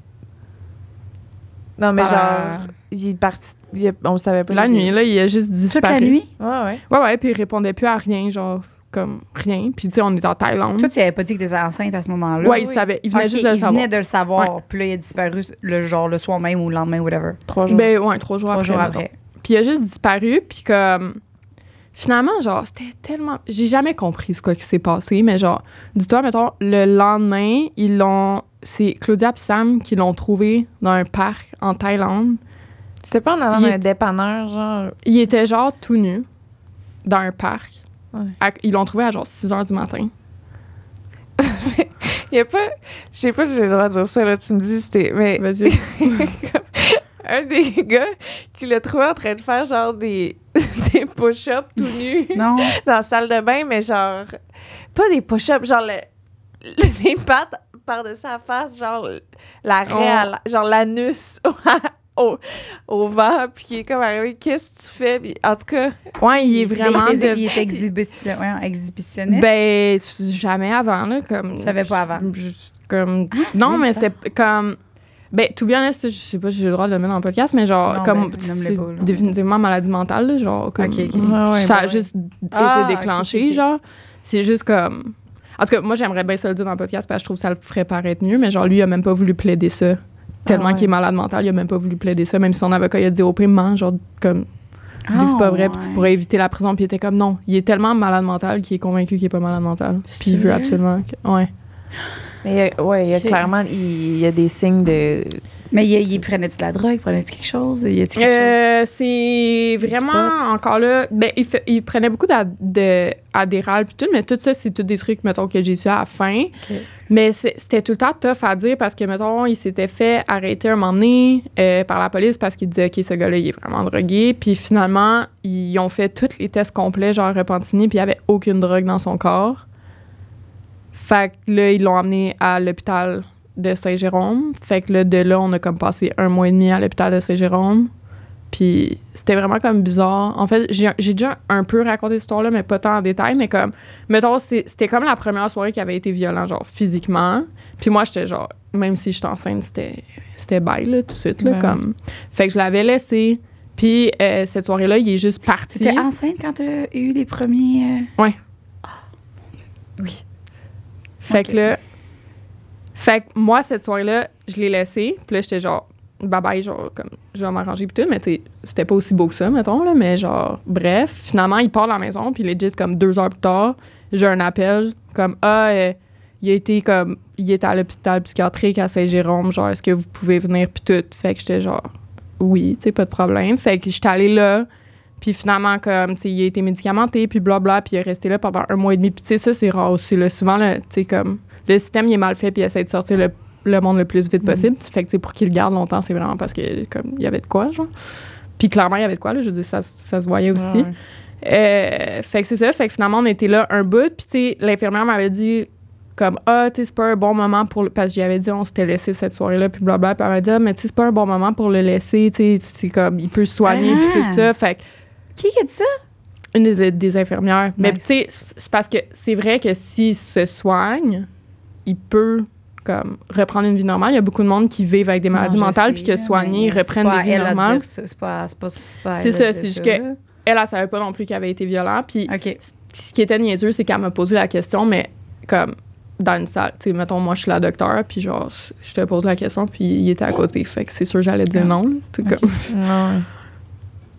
Non, mais Par genre, il est parti. il a- on savait pas. La nuit, là, il a juste disparu. Toute la nuit? Ouais, ouais. Ouais, ouais, puis il répondait plus à rien, genre, comme rien. Puis, tu sais, on est en Thaïlande. Toi, tu n'avais pas dit que tu étais enceinte à ce moment-là? ouais, il oui. savait. Il venait juste de le il savoir. venait de le savoir. Puis là, il a disparu le, genre, le soir même ou le lendemain, whatever. Trois jours. Ben, ouais, trois jours Trois après. jours mettons. après. Puis il a juste disparu, puis comme. Finalement, genre, c'était tellement. J'ai jamais compris ce quoi qui s'est passé, mais genre, dis-toi, mettons, le lendemain, ils l'ont. C'est Claudia et Sam qui l'ont trouvé dans un parc en Thaïlande. C'était pas en allant il dans est- un dépanneur, genre? Il était genre tout nu dans un parc. Ouais. À- ils l'ont trouvé à genre 6 h du matin. Il y a pas. Je sais pas si j'ai le droit de dire ça, là. Tu me dis, c'était. Mais Vas-y. un des gars qui l'a trouvé en train de faire, genre, des, des push-ups tout nus Non. dans la salle de bain, mais genre. Pas des push-ups, genre, le- les pattes par-dessus la face, genre, la Oh. la- genre, l'anus au, au vent, puis qui est comme arrivé, qu'est-ce que tu fais? Puis, en tout cas, Ouais, il est vraiment. Il de- il exhibition- ouais, exhibitionniste. Ben, jamais avant, là. Comme, Tu savais pas avant. Je- Comme, Ah, non, mais c'était comme. Ben, tout bien honest, je sais pas si j'ai le droit de le mettre dans le podcast, mais genre, Non, comme. ben, c'est là. définitivement maladie mentale, là, genre. Comme, Ok, ok. Ouais, ouais, ça a ouais. juste Ah, été ok, déclenché, genre. C'est juste comme. En tout cas, moi, j'aimerais bien ça le dire dans le podcast parce que je trouve que ça le ferait paraître mieux, mais genre, lui, il a même pas voulu plaider ça. Tellement Ah ouais. qu'il est malade mental, il a même pas voulu plaider ça. Même si son avocat, il a dit au prime, genre, comme, dis que c'est pas vrai, puis tu Ah, pourrais éviter la prison. Puis il était comme, non, il est tellement malade mental qu'il est convaincu qu'il est pas malade mental. Puis il veut absolument. que- ouais. mais il y a- ouais, il y a clairement, il, il y a des signes de. Mais il, il prenait-tu de la drogue? Prenait-tu quelque chose? Y a-tu quelque chose? Euh, c'est vraiment encore là. Ben, il, fait- il prenait beaucoup d'ad- de- Adderall puis tout, mais tout ça, c'est tous des trucs, mettons, que j'ai su à la fin. Mais c'était tout le temps tough à dire parce que, mettons, il s'était fait arrêter un moment donné euh, par la police parce qu'il disait, OK, ce gars-là, il est vraiment drogué. Puis finalement, ils ont fait tous les tests complets, genre Repentigny, puis il n'y avait aucune drogue dans son corps. Fait que là, ils l'ont emmené à l'hôpital de Saint-Jérôme. Fait que là, de là, on a comme passé un mois et demi à l'hôpital de Saint-Jérôme. Puis c'était vraiment comme bizarre. En fait, j'ai déjà un peu raconté cette histoire-là, mais pas tant en détail. Mais comme, mettons, c'était comme la première soirée qui avait été violent, genre physiquement. Puis moi, j'étais genre, même si j'étais enceinte, c'était c'était bye, là, tout de suite, là, Ben. comme. Fait que je l'avais laissé. Puis euh, cette soirée-là, il est juste parti. T'étais enceinte quand t'as eu les premiers. euh, Fait Ok. que là. Fait que moi, cette soirée-là, je l'ai laissé. Puis là, j'étais genre, bye bye, genre, comme, je vais m'arranger. Puis tout. Mais tu c'était pas aussi beau que ça, mettons, là. Mais genre, bref, finalement, il part de la maison. Puis legit, comme deux heures plus tard, j'ai un appel, comme, ah, euh, il a été comme, il était à l'hôpital psychiatrique à Saint-Jérôme. Genre, est-ce que vous pouvez venir? Puis tout. Fait que j'étais genre, oui, tu sais, pas de problème. Fait que j'étais allée là. Puis finalement, comme, tu sais, il a été médicamenté, puis blabla, puis il est resté là pendant un mois et demi. Puis tu sais, ça, c'est rare aussi. Là. Souvent, tu sais, comme, le système, il est mal fait, puis il essaie de sortir le, le monde le plus vite possible. Fait que, pour qu'il le garde longtemps, c'est vraiment parce que, comme, il y avait de quoi, genre. Puis clairement, il y avait de quoi, là. Je veux dire, ça, ça se voyait aussi. Ouais. Euh, fait que c'est ça. Fait que finalement, on était là un bout. Puis, tu sais, l'infirmière m'avait dit, comme, ah, tu sais, c'est pas un bon moment pour. le- Parce que j'y avais dit, on s'était laissé cette soirée-là, puis blablabla. Puis elle m'a dit, ah, mais tu sais, c'est pas un bon moment pour le laisser. Tu sais, c'est comme, il peut se soigner, puis tout Ah. ça. Fait que Qui a dit ça? une des, des infirmières. Mais tu sais, c'est parce que c'est vrai que s'il se soigne, il peut comme reprendre une vie normale. Il y a beaucoup de monde qui vivent avec des maladies Non, mentales puis que ils reprennent des vies normales. C'est pas, pas, c'est pas C'est ça, c'est juste que-. Elle, elle savait pas non plus qu'il avait été violent. Puis OK. ce qui était niaiseux, c'est qu'elle m'a posé la question, mais comme dans une salle. Tu sais, mettons, moi, je suis la docteure, puis genre, je te pose la question, puis il était à côté. Fait que c'est sûr, j'allais dire Ah. non. là, tu sais, Ok. comme- Ouais.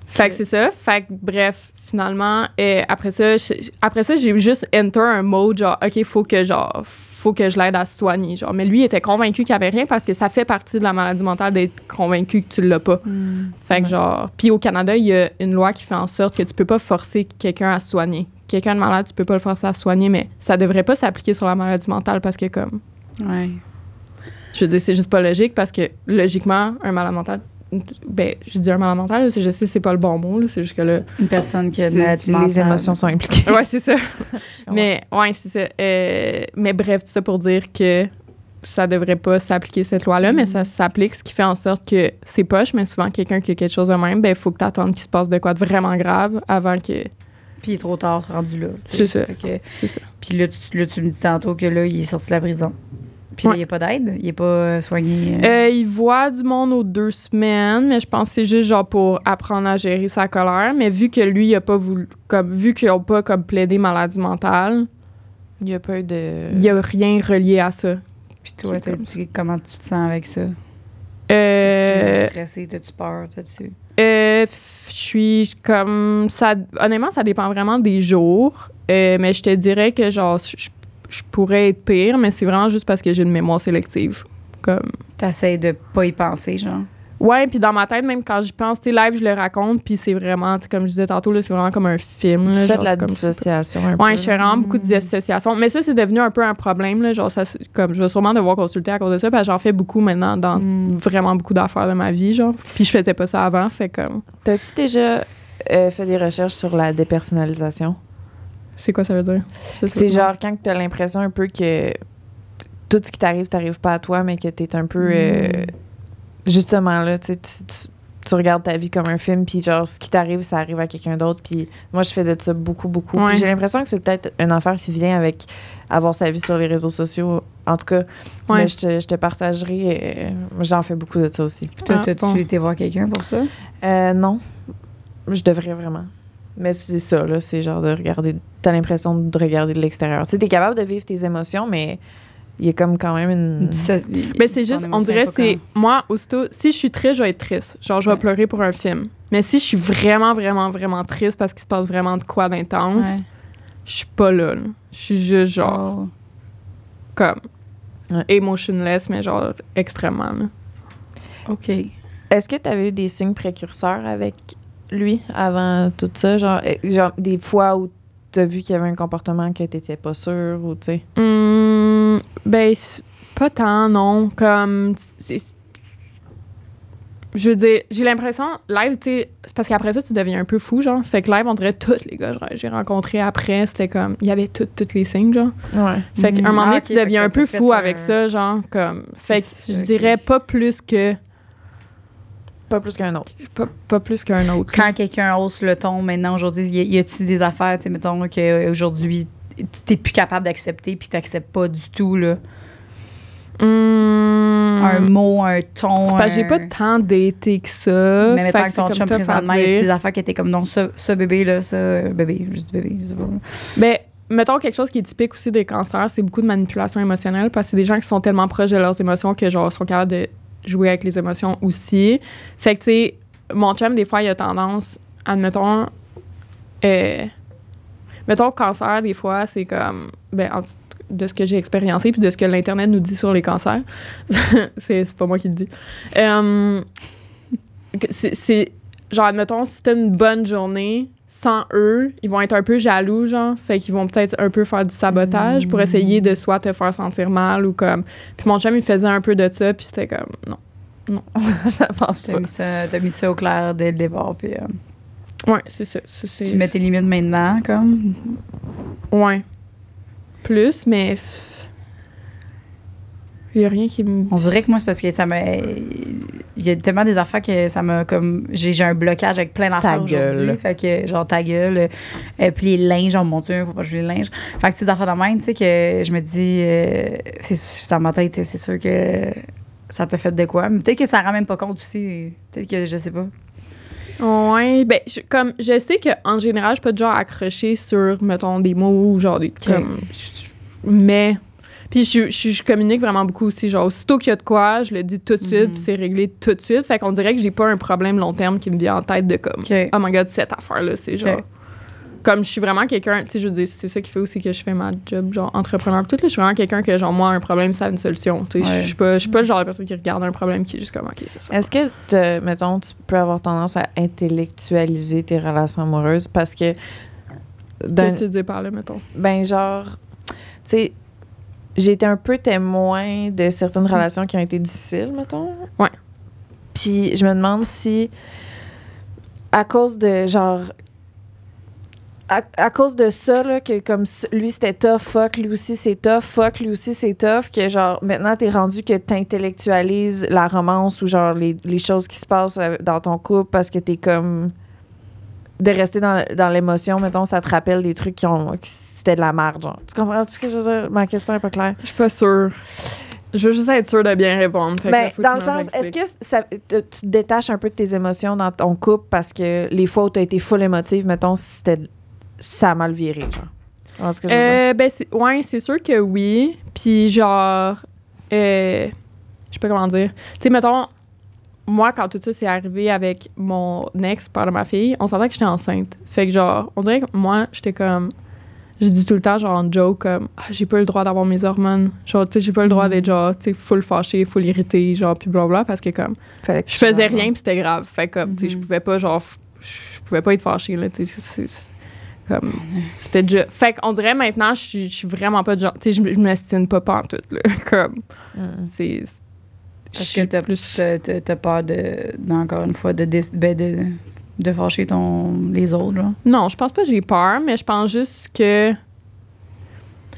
Fait que c'est ça. Fait que bref, finalement, euh, après ça, je- après ça, j'ai juste enter un mode genre, OK, faut que genre, faut que je l'aide à se soigner. Genre. Mais lui, il était convaincu qu'il n'y avait rien parce que ça fait partie de la maladie mentale d'être convaincu que tu l'as pas. Hmm. Fait que Ouais. genre, puis au Canada, il y a une loi qui fait en sorte que tu peux pas forcer quelqu'un à se soigner. Quelqu'un de malade, tu peux pas le forcer à se soigner, mais ça devrait pas s'appliquer sur la maladie mentale parce que comme, Ouais. je veux dire, c'est juste pas logique parce que logiquement, un malade mental, ben, je dis un malade mental, je sais c'est pas le bon mot, là, c'est juste que là, Une personne qui a les émotions sont impliquées. Ouais, c'est ça. mais ouais, c'est ça. Euh, mais bref, tout ça pour dire que ça devrait pas s'appliquer cette loi-là, mais ça s'applique, ce qui fait en sorte que c'est poche, mais souvent quelqu'un qui a quelque chose de même, ben il faut que tu attendes qu'il se passe de quoi de vraiment grave avant que. Puis il est trop tard rendu là. C'est ça. Que- C'est ça. Puis là tu, là, tu me dis tantôt que là, il est sorti de la prison. Puis Ouais. il n'y a pas d'aide? Il n'est pas euh, soigné? euh, Euh, il voit du monde aux deux semaines, mais je pense que c'est juste genre pour apprendre à gérer sa colère. Mais vu que lui, il a pas voulu, comme, vu qu'ils n'ont pas comme plaidé maladie mentale, Il n'y a pas de. il n'y a rien relié à ça. Puis toi, comment tu te sens avec ça? Euh, T'es-tu stressé? T'as-tu peur? T'as-tu... Euh, je suis comme ça. Honnêtement, ça dépend vraiment des jours. Euh, mais je te dirais que genre je, je pourrais être pire, mais c'est vraiment juste parce que j'ai une mémoire sélective. Comme T'essayes de pas y penser, genre? ouais, puis dans ma tête même quand j'y pense, tu sais, live je le raconte, puis c'est vraiment, comme je disais tantôt là, c'est vraiment comme un film. là, Tu fais genre, de la dissociation un peu. Ouais, je fais vraiment beaucoup de Mm. dissociation. Mais ça, c'est devenu un peu un problème. Là, genre, ça, comme, je vais sûrement devoir consulter à cause de ça, parce que j'en fais beaucoup maintenant dans Mm. vraiment beaucoup d'affaires de ma vie. Genre. Puis je faisais pas ça avant, fait comme. T'as-tu déjà euh, fait des recherches sur la dépersonnalisation? C'est quoi ça veut dire? C'est genre quand tu as l'impression un peu que tout ce qui t'arrive, t'arrive pas à toi, mais que t'es un peu. euh, justement, là, tu, sais, tu, tu- regardes ta vie comme un film, puis genre, ce qui t'arrive, ça arrive à quelqu'un d'autre. Puis moi, je fais de ça beaucoup, beaucoup. Ouais. j'ai l'impression que c'est peut-être une affaire qui vient avec avoir sa vie sur les réseaux sociaux. En tout cas, Ouais. mais je, te, je te partagerai. euh, j'en fais beaucoup de ça aussi. Puis toi, Ah, t'as-tu bon. été voir quelqu'un pour ça? Euh, non. Je devrais vraiment. Mais c'est ça, là. C'est genre de regarder. T'as l'impression de regarder de l'extérieur. Tu sais, t'es capable de vivre tes émotions, mais il y a comme quand même une. Ça- Mais c'est juste, on dirait, c'est. Moi, aussitôt, si je suis triste, je vais être triste. Genre, je vais Ouais. pleurer pour un film. Mais si je suis vraiment, vraiment, vraiment triste parce qu'il se passe vraiment de quoi d'intense, Ouais. je suis pas là, là. Je suis juste, genre, Oh. comme. Ouais. Emotionless, mais genre, extrêmement, là. OK. Est-ce que t'avais eu des signes précurseurs avec lui avant tout ça? Genre, euh, genre des fois où t'as vu qu'il y avait un comportement que t'étais pas sûr ou tu sais? Hum, ben, pas tant, non. Comme. c'est- Je veux dire, j'ai l'impression, live, tu sais, c'est parce qu'après ça, tu deviens un peu fou, genre. Fait que live, on dirait tous les gars que j'ai rencontrés après, c'était comme. Il y avait tous tous les signes, genre. Ouais. Fait qu'à un moment donné, Ah, ok, tu deviens un peu fou un- avec ça, genre. Comme. Fait que C'est je dirais pas plus que. Pas plus qu'un autre. Pas, pas plus qu'un autre. Quand quelqu'un hausse le ton maintenant, aujourd'hui, y, a-tu des affaires, tu sais, mettons, qu'aujourd'hui, t'es plus capable d'accepter puis t'acceptes pas du tout, là? Hum, Un mot, un ton. c'est parce que j'ai pas tant d'été que ça. Mais mettons que ton comme chum présentement, y a des affaires qui étaient comme non, ça, ça bébé, là, ça, bébé, je dis bébé, je sais pas. Ben, mettons quelque chose qui est typique aussi des cancers, c'est beaucoup de manipulation émotionnelle parce que c'est des gens qui sont tellement proches de leurs émotions que genre sont capables de jouer avec les émotions aussi. Fait que tu sais, mon chum des fois il a tendance, admettons, euh, mettons cancer des fois c'est comme ben de ce que j'ai expériencé puis de ce que l'internet nous dit sur les cancers, c'est pas moi qui le dis. C'est- c'est genre admettons si t'as une bonne journée sans eux, ils vont être un peu jaloux, genre. Fait qu'ils vont peut-être un peu faire du sabotage pour essayer de soit te faire sentir mal ou comme. Puis mon chum, il faisait un peu de ça, puis c'était comme, non. ça passe T'as pas. mis, ça, t'as mis ça au clair dès le départ, puis euh, Ouais, c'est ça. tu mets tes limites maintenant, comme? Ouais. Plus, mais. Il y a rien qui me. On dirait que moi, c'est parce que ça m'a. Il y a tellement des affaires que ça m'a comme. J'ai, j'ai un blocage avec plein d'affaires Ta gueule. aujourd'hui. Fait que, genre, ta gueule. euh, puis les linges, oh mon Dieu, faut pas jouer les linges. Fait que, tu sais, d'affaires de même, tu sais, que je me dis. euh, c'est dans ma tête, tu sais, c'est sûr que ça t'a fait de quoi. Mais peut-être que ça rend même pas compte aussi. Peut-être que je sais pas. Ouais, ben, je, comme, je sais qu'en général, je suis pas du genre accroché sur, mettons, des mots ou genre des. Comme, mais. Puis je, je, je communique vraiment beaucoup aussi. Genre, aussitôt qu'il y a de quoi, je le dis tout de suite, Mhm. puis c'est réglé tout de suite. Fait qu'on dirait que j'ai pas un problème long terme qui me vient en tête de comme. OK. Oh my god, cette affaire-là, c'est genre. Comme je suis vraiment quelqu'un, tu sais, je veux dire, c'est ça qui fait aussi que je fais ma job, genre entrepreneur. Tout, là, je suis vraiment quelqu'un que, genre, moi, un problème, ça a une solution. Tu sais, Ouais. je suis pas, je suis pas le genre de personne qui regarde un problème qui est juste comme, ok, c'est ça. Est-ce que, te- mettons, tu peux avoir tendance à intellectualiser tes relations amoureuses? Parce que. Qu'est-ce que tu dis par là, mettons? Ben, genre, tu sais, j'ai été un peu témoin de certaines relations qui ont été difficiles, mettons. Ouais. Puis je me demande si, à cause de, genre, à, à cause de ça, là, que comme lui c'était tough, fuck, lui aussi c'est tough, fuck, lui aussi c'est tough, que genre, maintenant t'es rendu que t'intellectualises la romance ou genre les, les choses qui se passent euh, dans ton couple parce que t'es comme de rester dans, dans l'émotion, mettons, ça te rappelle des trucs qui ont qui c'était de la merde, genre. Tu comprends ce que je veux dire? Ma question est pas claire. Je suis pas sûre. Je veux juste être sûre de bien répondre. fait que dans le sens, est-ce que ça, te- tu te détaches un peu de tes émotions dans ton couple parce que les fois où tu as été full émotive, mettons, c'était ça a mal viré, genre? Ce que je veux dire? Euh, ben, c'est- ouais, c'est sûr que oui. Puis, genre, euh, je sais pas comment dire. Tu sais, mettons, moi, quand tout ça s'est arrivé avec mon ex, de ma fille, on sentait que j'étais enceinte. Fait que, genre, on dirait que moi, j'étais comme. Je dis tout le temps, genre, en joke, comme, ah, j'ai pas le droit d'avoir mes hormones. Genre, tu sais, j'ai pas le droit d'être, genre, tu sais, full fâchée, full irritée, genre, puis blablabla, parce que, comme, Fallait que je faisais rien, puis c'était grave. Fait que, comme, tu sais, je Mhm. pouvais pas, genre, je pouvais pas être fâchée, là, tu sais, comme, c'était déjà... Fait qu'on dirait, maintenant, je suis- vraiment pas de genre, tu sais, je me- je m'estime pas pantoute, là, comme, Mm. c'est... Parce que t'as plus... t'as- peur de, encore une fois, de, ben, de, de fâcher ton, les autres, là. Non, je pense pas que j'ai peur, mais je pense juste que...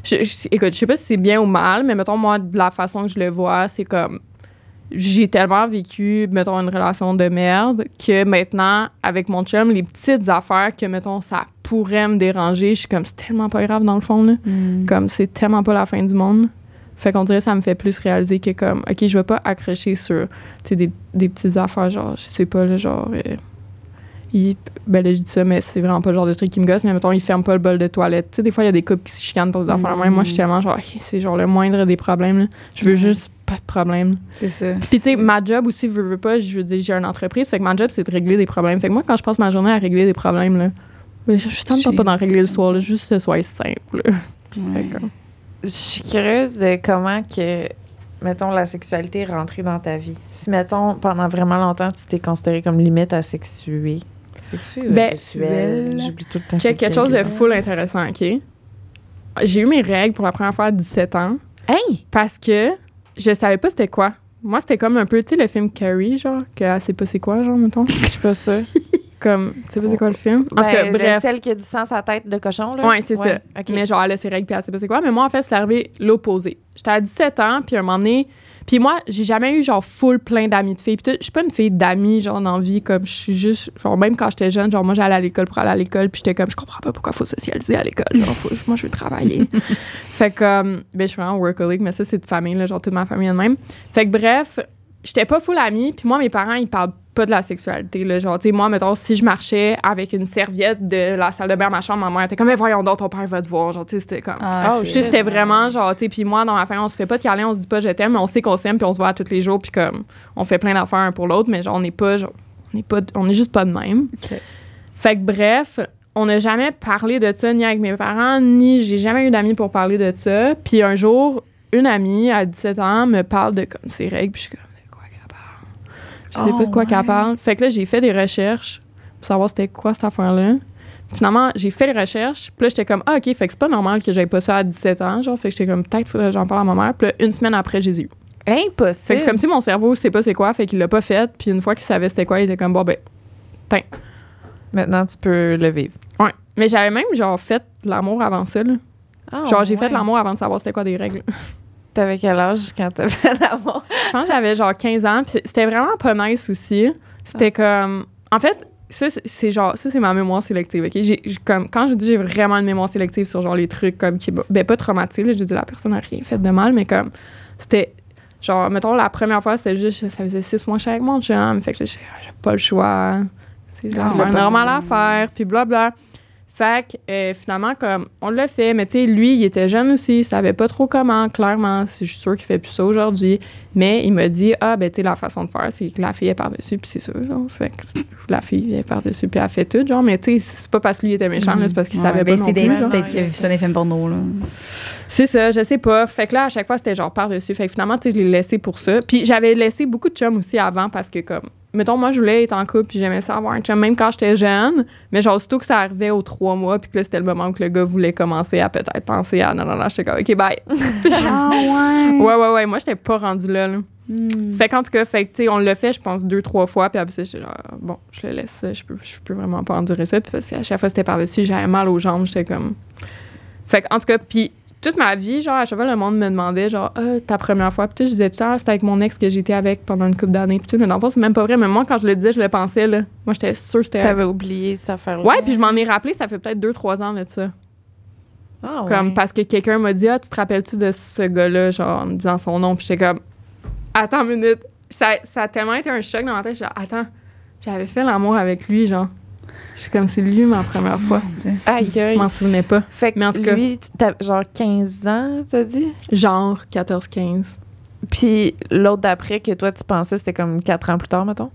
Je, je- écoute, je sais pas si c'est bien ou mal, mais mettons, moi, de la façon que je le vois, c'est comme... J'ai tellement vécu, mettons, une relation de merde que maintenant, avec mon chum, les petites affaires que, mettons, ça pourrait me déranger, je suis comme, c'est tellement pas grave dans le fond, là. Comme, c'est tellement pas la fin du monde. Fait qu'on dirait que ça me fait plus réaliser que, comme, OK, je vais pas accrocher sur, des, des petites affaires, genre, je sais pas, là, genre... euh, il- ben là, je dis ça, mais c'est vraiment pas le genre de truc qui me gosse. Mais mettons, il ferme pas le bol de toilette. Tu sais, des fois, il y a des couples qui se chicanent pour des affaires. Moi, je suis tellement genre, OK, c'est genre le moindre des problèmes. là. Je veux juste pas de problème. C'est ça. Puis, tu sais, ma job aussi, veux, veux pas, je veux dire, j'ai une entreprise. Fait que ma job, c'est de régler des problèmes. Fait que moi, quand je passe ma journée à régler des problèmes, là, ben, je, je tente pas, d'en régler le soir, là, juste que ce soit simple. là. Ouais. Fait que, Je suis curieuse de comment que, mettons, la sexualité est rentrée dans ta vie. Si, mettons, pendant vraiment longtemps, tu t'es considérée comme limite asexuée. Sexuée ou Ben, sexuelle? J'oublie tout le temps. c'est quelque chose de full intéressant, OK? J'ai eu mes règles pour la première fois à 17 ans. Hey! Parce que je savais pas c'était quoi. Moi, c'était comme un peu, tu sais, le film Carrie, genre, que elle sait pas c'est quoi, genre, mettons. Je suis pas sûre. Comme, tu sais pas c'est quoi le film? En tout Ben, cas, bref. Celle qui a du sang à sa tête de cochon, là? Ouais, c'est ça. Mais genre, elle a ses règles, puis elle sait pas c'est quoi. Mais moi, en fait, c'est arrivé l'opposé. J'étais à 17 ans, puis à un moment donné... Puis moi, j'ai jamais eu, genre, full plein d'amis de filles. Puis je suis pas une fille d'amis, genre, dans la vie. Comme, je suis juste... Genre, même quand j'étais jeune, genre, moi, j'allais à l'école pour aller à l'école, puis j'étais comme, je comprends pas pourquoi faut socialiser à l'école. Genre, faut- moi, je veux travailler. fait que, euh, ben, je suis vraiment workaholic, mais ça, c'est de famille, là, genre, toute ma famille elle-même. Fait que, bref, j'étais pas full amie. Puis moi, mes parents, ils parlent pas de la sexualité. Là. Genre, tu sais, moi, mettons, si je marchais avec une serviette de la salle de bain à ma chambre, ma mère était comme, mais voyons donc, ton père va te voir. Genre, tu sais, c'était comme. Ah, Oh, ok. Tu sais, c'était vraiment genre, tu sais, puis moi, dans ma famille, on se fait pas de câlin, on se dit pas je t'aime, mais on sait qu'on s'aime, puis on se voit tous les jours, puis comme, on fait plein d'affaires un pour l'autre, mais genre, on n'est pas, genre, on n'est pas, on est juste pas de même. Fait que bref, on n'a jamais parlé de ça, ni avec mes parents, ni j'ai jamais eu d'amis pour parler de ça. Puis un jour, une amie à 17 ans me parle de comme ses règles, puis je suis comme, de quoi qu'elle parle? Je sais Oh, pas de quoi ouais. qu'elle parle. Fait que là, j'ai fait des recherches pour savoir c'était quoi cette affaire-là. Finalement, j'ai fait les recherches. Puis là, j'étais comme, ah, OK, fait que c'est pas normal que j'aie pas ça à 17 ans. Genre, fait que j'étais comme, peut-être faudrait que j'en parle à ma mère. Puis là, une semaine après, j'ai eu. Impossible. Fait que c'est comme si mon cerveau sait pas c'est quoi, fait qu'il l'a pas fait. Puis une fois qu'il savait c'était quoi, il était comme, bon, ben, Maintenant, tu peux le vivre. ouais. Mais j'avais même, genre, fait l'amour avant ça, là. Ah, genre, j'ai fait ouais. l'amour avant de savoir c'était quoi des règles. T'avais quel âge quand t'as fait l'amour? Je pense que j'avais genre 15 ans. Puis c'était vraiment pas nice aussi. C'était comme. En fait, ça, c'est- genre. Ça, c'est ma mémoire sélective, OK? J'ai, comme, quand je dis j'ai vraiment une mémoire sélective sur genre les trucs comme qui. Ben, pas traumatisés, là, je dis la personne n'a rien fait de mal, mais comme. C'était. Genre, mettons, la première fois, c'était juste. Ça faisait six mois que avec mon chum. Fait que j'ai j'ai pas le choix. C'est Ah, c'est pas normal à faire. Puis blabla. Fait que euh, finalement, comme on l'a fait, mais tu sais, lui, il était jeune aussi, il savait pas trop comment, clairement. Je suis sûre qu'il fait plus ça aujourd'hui. Mais il m'a dit, ah, ben, tu sais, la façon de faire, c'est que la fille est par-dessus, puis c'est ça, genre. Fait que la fille est par-dessus, puis elle fait tout, genre. Mais tu sais, c'est pas parce que lui était méchant, là, c'est parce qu'il savait ben, pas non c'est. Peut-être qu'il a vu ça dans porno, là. C'est ça, je sais pas. Fait que là, à chaque fois, c'était genre par-dessus. Fait que finalement, tu sais, je l'ai laissé pour ça. Puis j'avais laissé beaucoup de chums aussi avant parce que, comme, mettons, moi, je voulais être en couple puis j'aimais ça avoir un chum, même quand j'étais jeune. Mais genre, aussitôt que ça arrivait aux trois mois puis que là, c'était le moment où que le gars voulait commencer à peut-être penser à non, non, non, j'étais comme, OK, bye. Ah, ouais. ouais, ouais, ouais. Moi, j'étais pas rendue là, là. Hmm. Fait qu'en tout cas, fait tu sais, on l'a fait, je pense, deux, trois fois. Puis après ça, j'étais genre, bon, je le laisse ça. Je peux, je peux vraiment pas endurer ça. Puis parce qu'à chaque fois, c'était par-dessus, j'avais mal aux jambes. J'étais comme. Fait qu'en tout cas, puis toute ma vie, genre, à chaque fois, le monde me demandait, genre, ah, ta première fois. Puis je disais, temps, c'était avec mon ex que j'étais avec pendant une couple d'années. Puis tout, mais dans le fond, c'est même pas vrai. Mais moi, quand je le disais, je le pensais, là. Moi, j'étais sûre que c'était. T'avais oublié cette affaire-là. Ouais, puis je m'en ai rappelé, ça fait peut-être deux, trois ans de ça. Ah, Comme ouais. parce que quelqu'un m'a dit Ah, tu te rappelles-tu de ce gars-là, genre en me disant son nom, puis j'étais comme Attends une minute. Ça, ça a tellement été un choc dans ma tête, genre Attends, j'avais fait l'amour avec lui, genre. Je suis comme c'est lui ma première fois. Dieu. Aïe, Je aïe. m'en souvenais pas. Fait que Mais en tout cas- lui, t'as genre 15 ans, t'as dit? Genre 14-15. Puis l'autre d'après que toi, tu pensais, c'était comme 4 ans plus tard, mettons?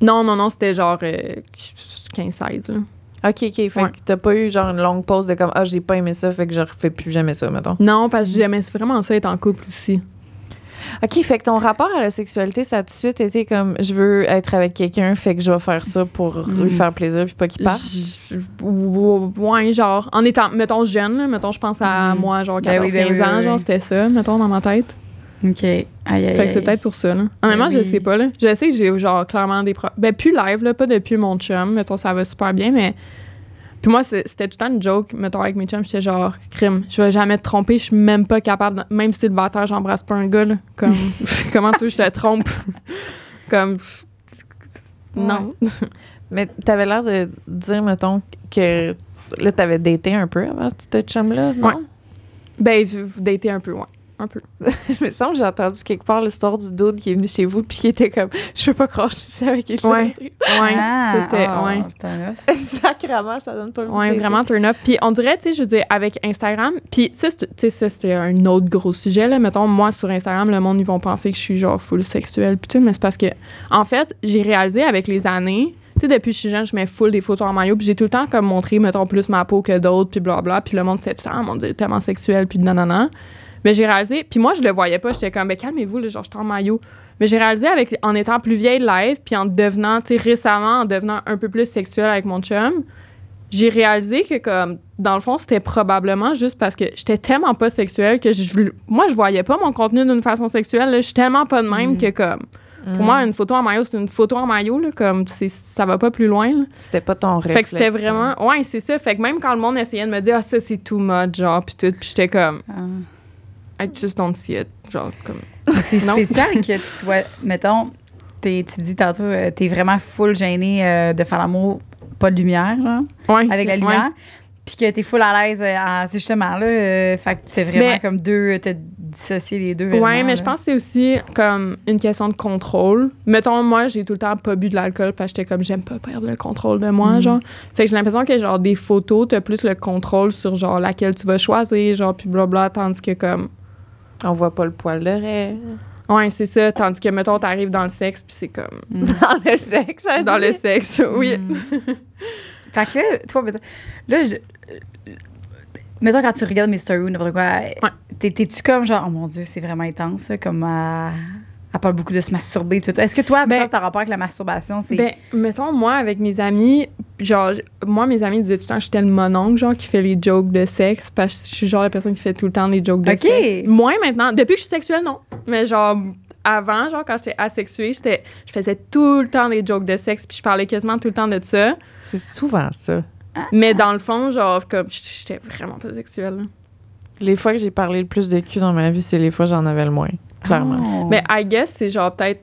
Non, non, non, c'était genre euh, 15-16. là. OK, OK. Fait Ouais. que t'as pas eu genre une longue pause de comme Ah, j'ai pas aimé ça, fait que je refais plus jamais ça, mettons. Non, parce que j'aimais vraiment ça être en couple aussi. OK, fait que ton rapport à la sexualité, ça a tout de suite été comme je veux être avec quelqu'un, fait que je vais faire ça pour Mm. lui faire plaisir puis pas qu'il parte. Ouais, genre, en étant, mettons, jeune, là, mettons, je pense à Mhm. moi, genre Ben 14-15 oui, ben oui, ans, oui, genre, c'était ça, mettons, dans ma tête. OK. Aïe, aïe, Fait que c'est peut-être pour ça, là. Honnêtement, je oui. sais pas, là. Je sais que j'ai, genre, clairement des pro- Ben, plus live, là, pas depuis mon chum. Mettons, ça va super bien, mais. Puis moi, c'était tout le temps une joke, mettons, avec mes chums. J'étais genre, crime, je vais jamais te tromper, je suis même pas capable. de- Même célibataire, j'embrasse pas un gars, là. Comme, comment tu veux, que je te trompe? Comme. Non. Mais t'avais l'air de dire, mettons, que là, t'avais daté un peu avant ce chum-là, non? Ouais. Ben, datez un peu, ouais. Un peu. Je me semble que j'ai entendu quelque part l'histoire du dude qui est venu chez vous puis qui était comme je veux pas croire que je suis ici avec Elsa. Ouais. Ouais. Ah, c'était. ah, ouais. off. Sacrement, ça donne pas le goût Ouais, vraiment turn off. Puis on dirait, tu sais, je veux dire, avec Instagram, puis ça, c'est- tu sais, ça, c'était un autre gros sujet, là. Mettons, moi, sur Instagram, le monde, ils vont penser que je suis, genre, full sexuelle, puis tout, mais c'est parce que, en fait, j'ai réalisé avec les années, tu sais, depuis que je suis jeune, je mets full des photos en maillot, puis j'ai tout le temps, comme, montré, mettons, plus ma peau que d'autres, puis blablabla, puis le monde, c'est tout le temps, ah, mon Dieu, tellement sexuel, puis nanana. Mais j'ai réalisé, puis moi, je le voyais pas, j'étais comme, ben, calmez-vous, là, genre, je suis en maillot. Mais j'ai réalisé avec, en étant plus vieille live, puis en devenant, tu sais, récemment, en devenant un peu plus sexuelle avec mon chum, j'ai réalisé que comme dans le fond c'était probablement juste parce que j'étais tellement pas sexuelle que je moi je voyais pas mon contenu d'une façon sexuelle je suis tellement pas de même Mm. que comme Mm. pour moi une photo en maillot c'est une photo en maillot là, comme ça va pas plus loin c'était pas ton rêve. fait que c'était vraiment ouais c'est ça fait que même quand le monde essayait de me dire ah ça c'est too much genre puis tout puis j'étais comme Ah. I just don't see it genre comme Mais C'est spécial que tu sois, mettons, t'es- tu dis tantôt, euh, t'es vraiment full gêné euh, de faire l'amour, pas de lumière, genre, ouais avec la lumière. Puis que t'es full à l'aise, euh, à- c'est justement là, euh, fait que t'es vraiment Mais- comme deux, t'as dissocié les deux. Ouais, mais là. je pense que c'est aussi comme une question de contrôle. Mettons, moi, j'ai tout le temps pas bu de l'alcool parce que j'étais comme, j'aime pas perdre le contrôle de moi, Mm. genre. Fait que j'ai l'impression que, genre, des photos, t'as plus le contrôle sur, genre, laquelle tu vas choisir, genre, puis blabla, tandis que, comme, On voit pas le poil de raie. ouais, c'est ça, tandis que, mettons, t'arrives dans le sexe, puis c'est comme, Mm. Dans le sexe, ça dans dit. le sexe, oui. Mm. fait que là, toi, mettons, là, je, mettons, quand tu regardes stories ou n'importe quoi, t'es- t'es-tu comme genre, oh mon Dieu, c'est vraiment intense, ça, comme à. Elle parle beaucoup de se masturber, tout ça. Est-ce que toi, Ben- t'as rapport avec la masturbation? C'est. Ben, mettons, moi, avec mes amis, genre, moi, mes amis disaient tout le temps que j'étais le mononcle, genre, qui fait les jokes de sexe, parce que je suis genre la personne qui fait tout le temps des jokes de OK. sexe. Moins maintenant. Depuis que je suis sexuelle, non. Mais genre, avant, genre, quand j'étais asexuée, j'étais, je faisais tout le temps des jokes de sexe, puis je parlais quasiment tout le temps de ça. C'est souvent ça. Mais dans le fond, genre, comme, j'étais vraiment pas sexuelle. là. Les fois que j'ai parlé le plus de cul dans ma vie, c'est les fois que j'en avais le moins. Clairement. Oh. Mais I guess, c'est genre peut-être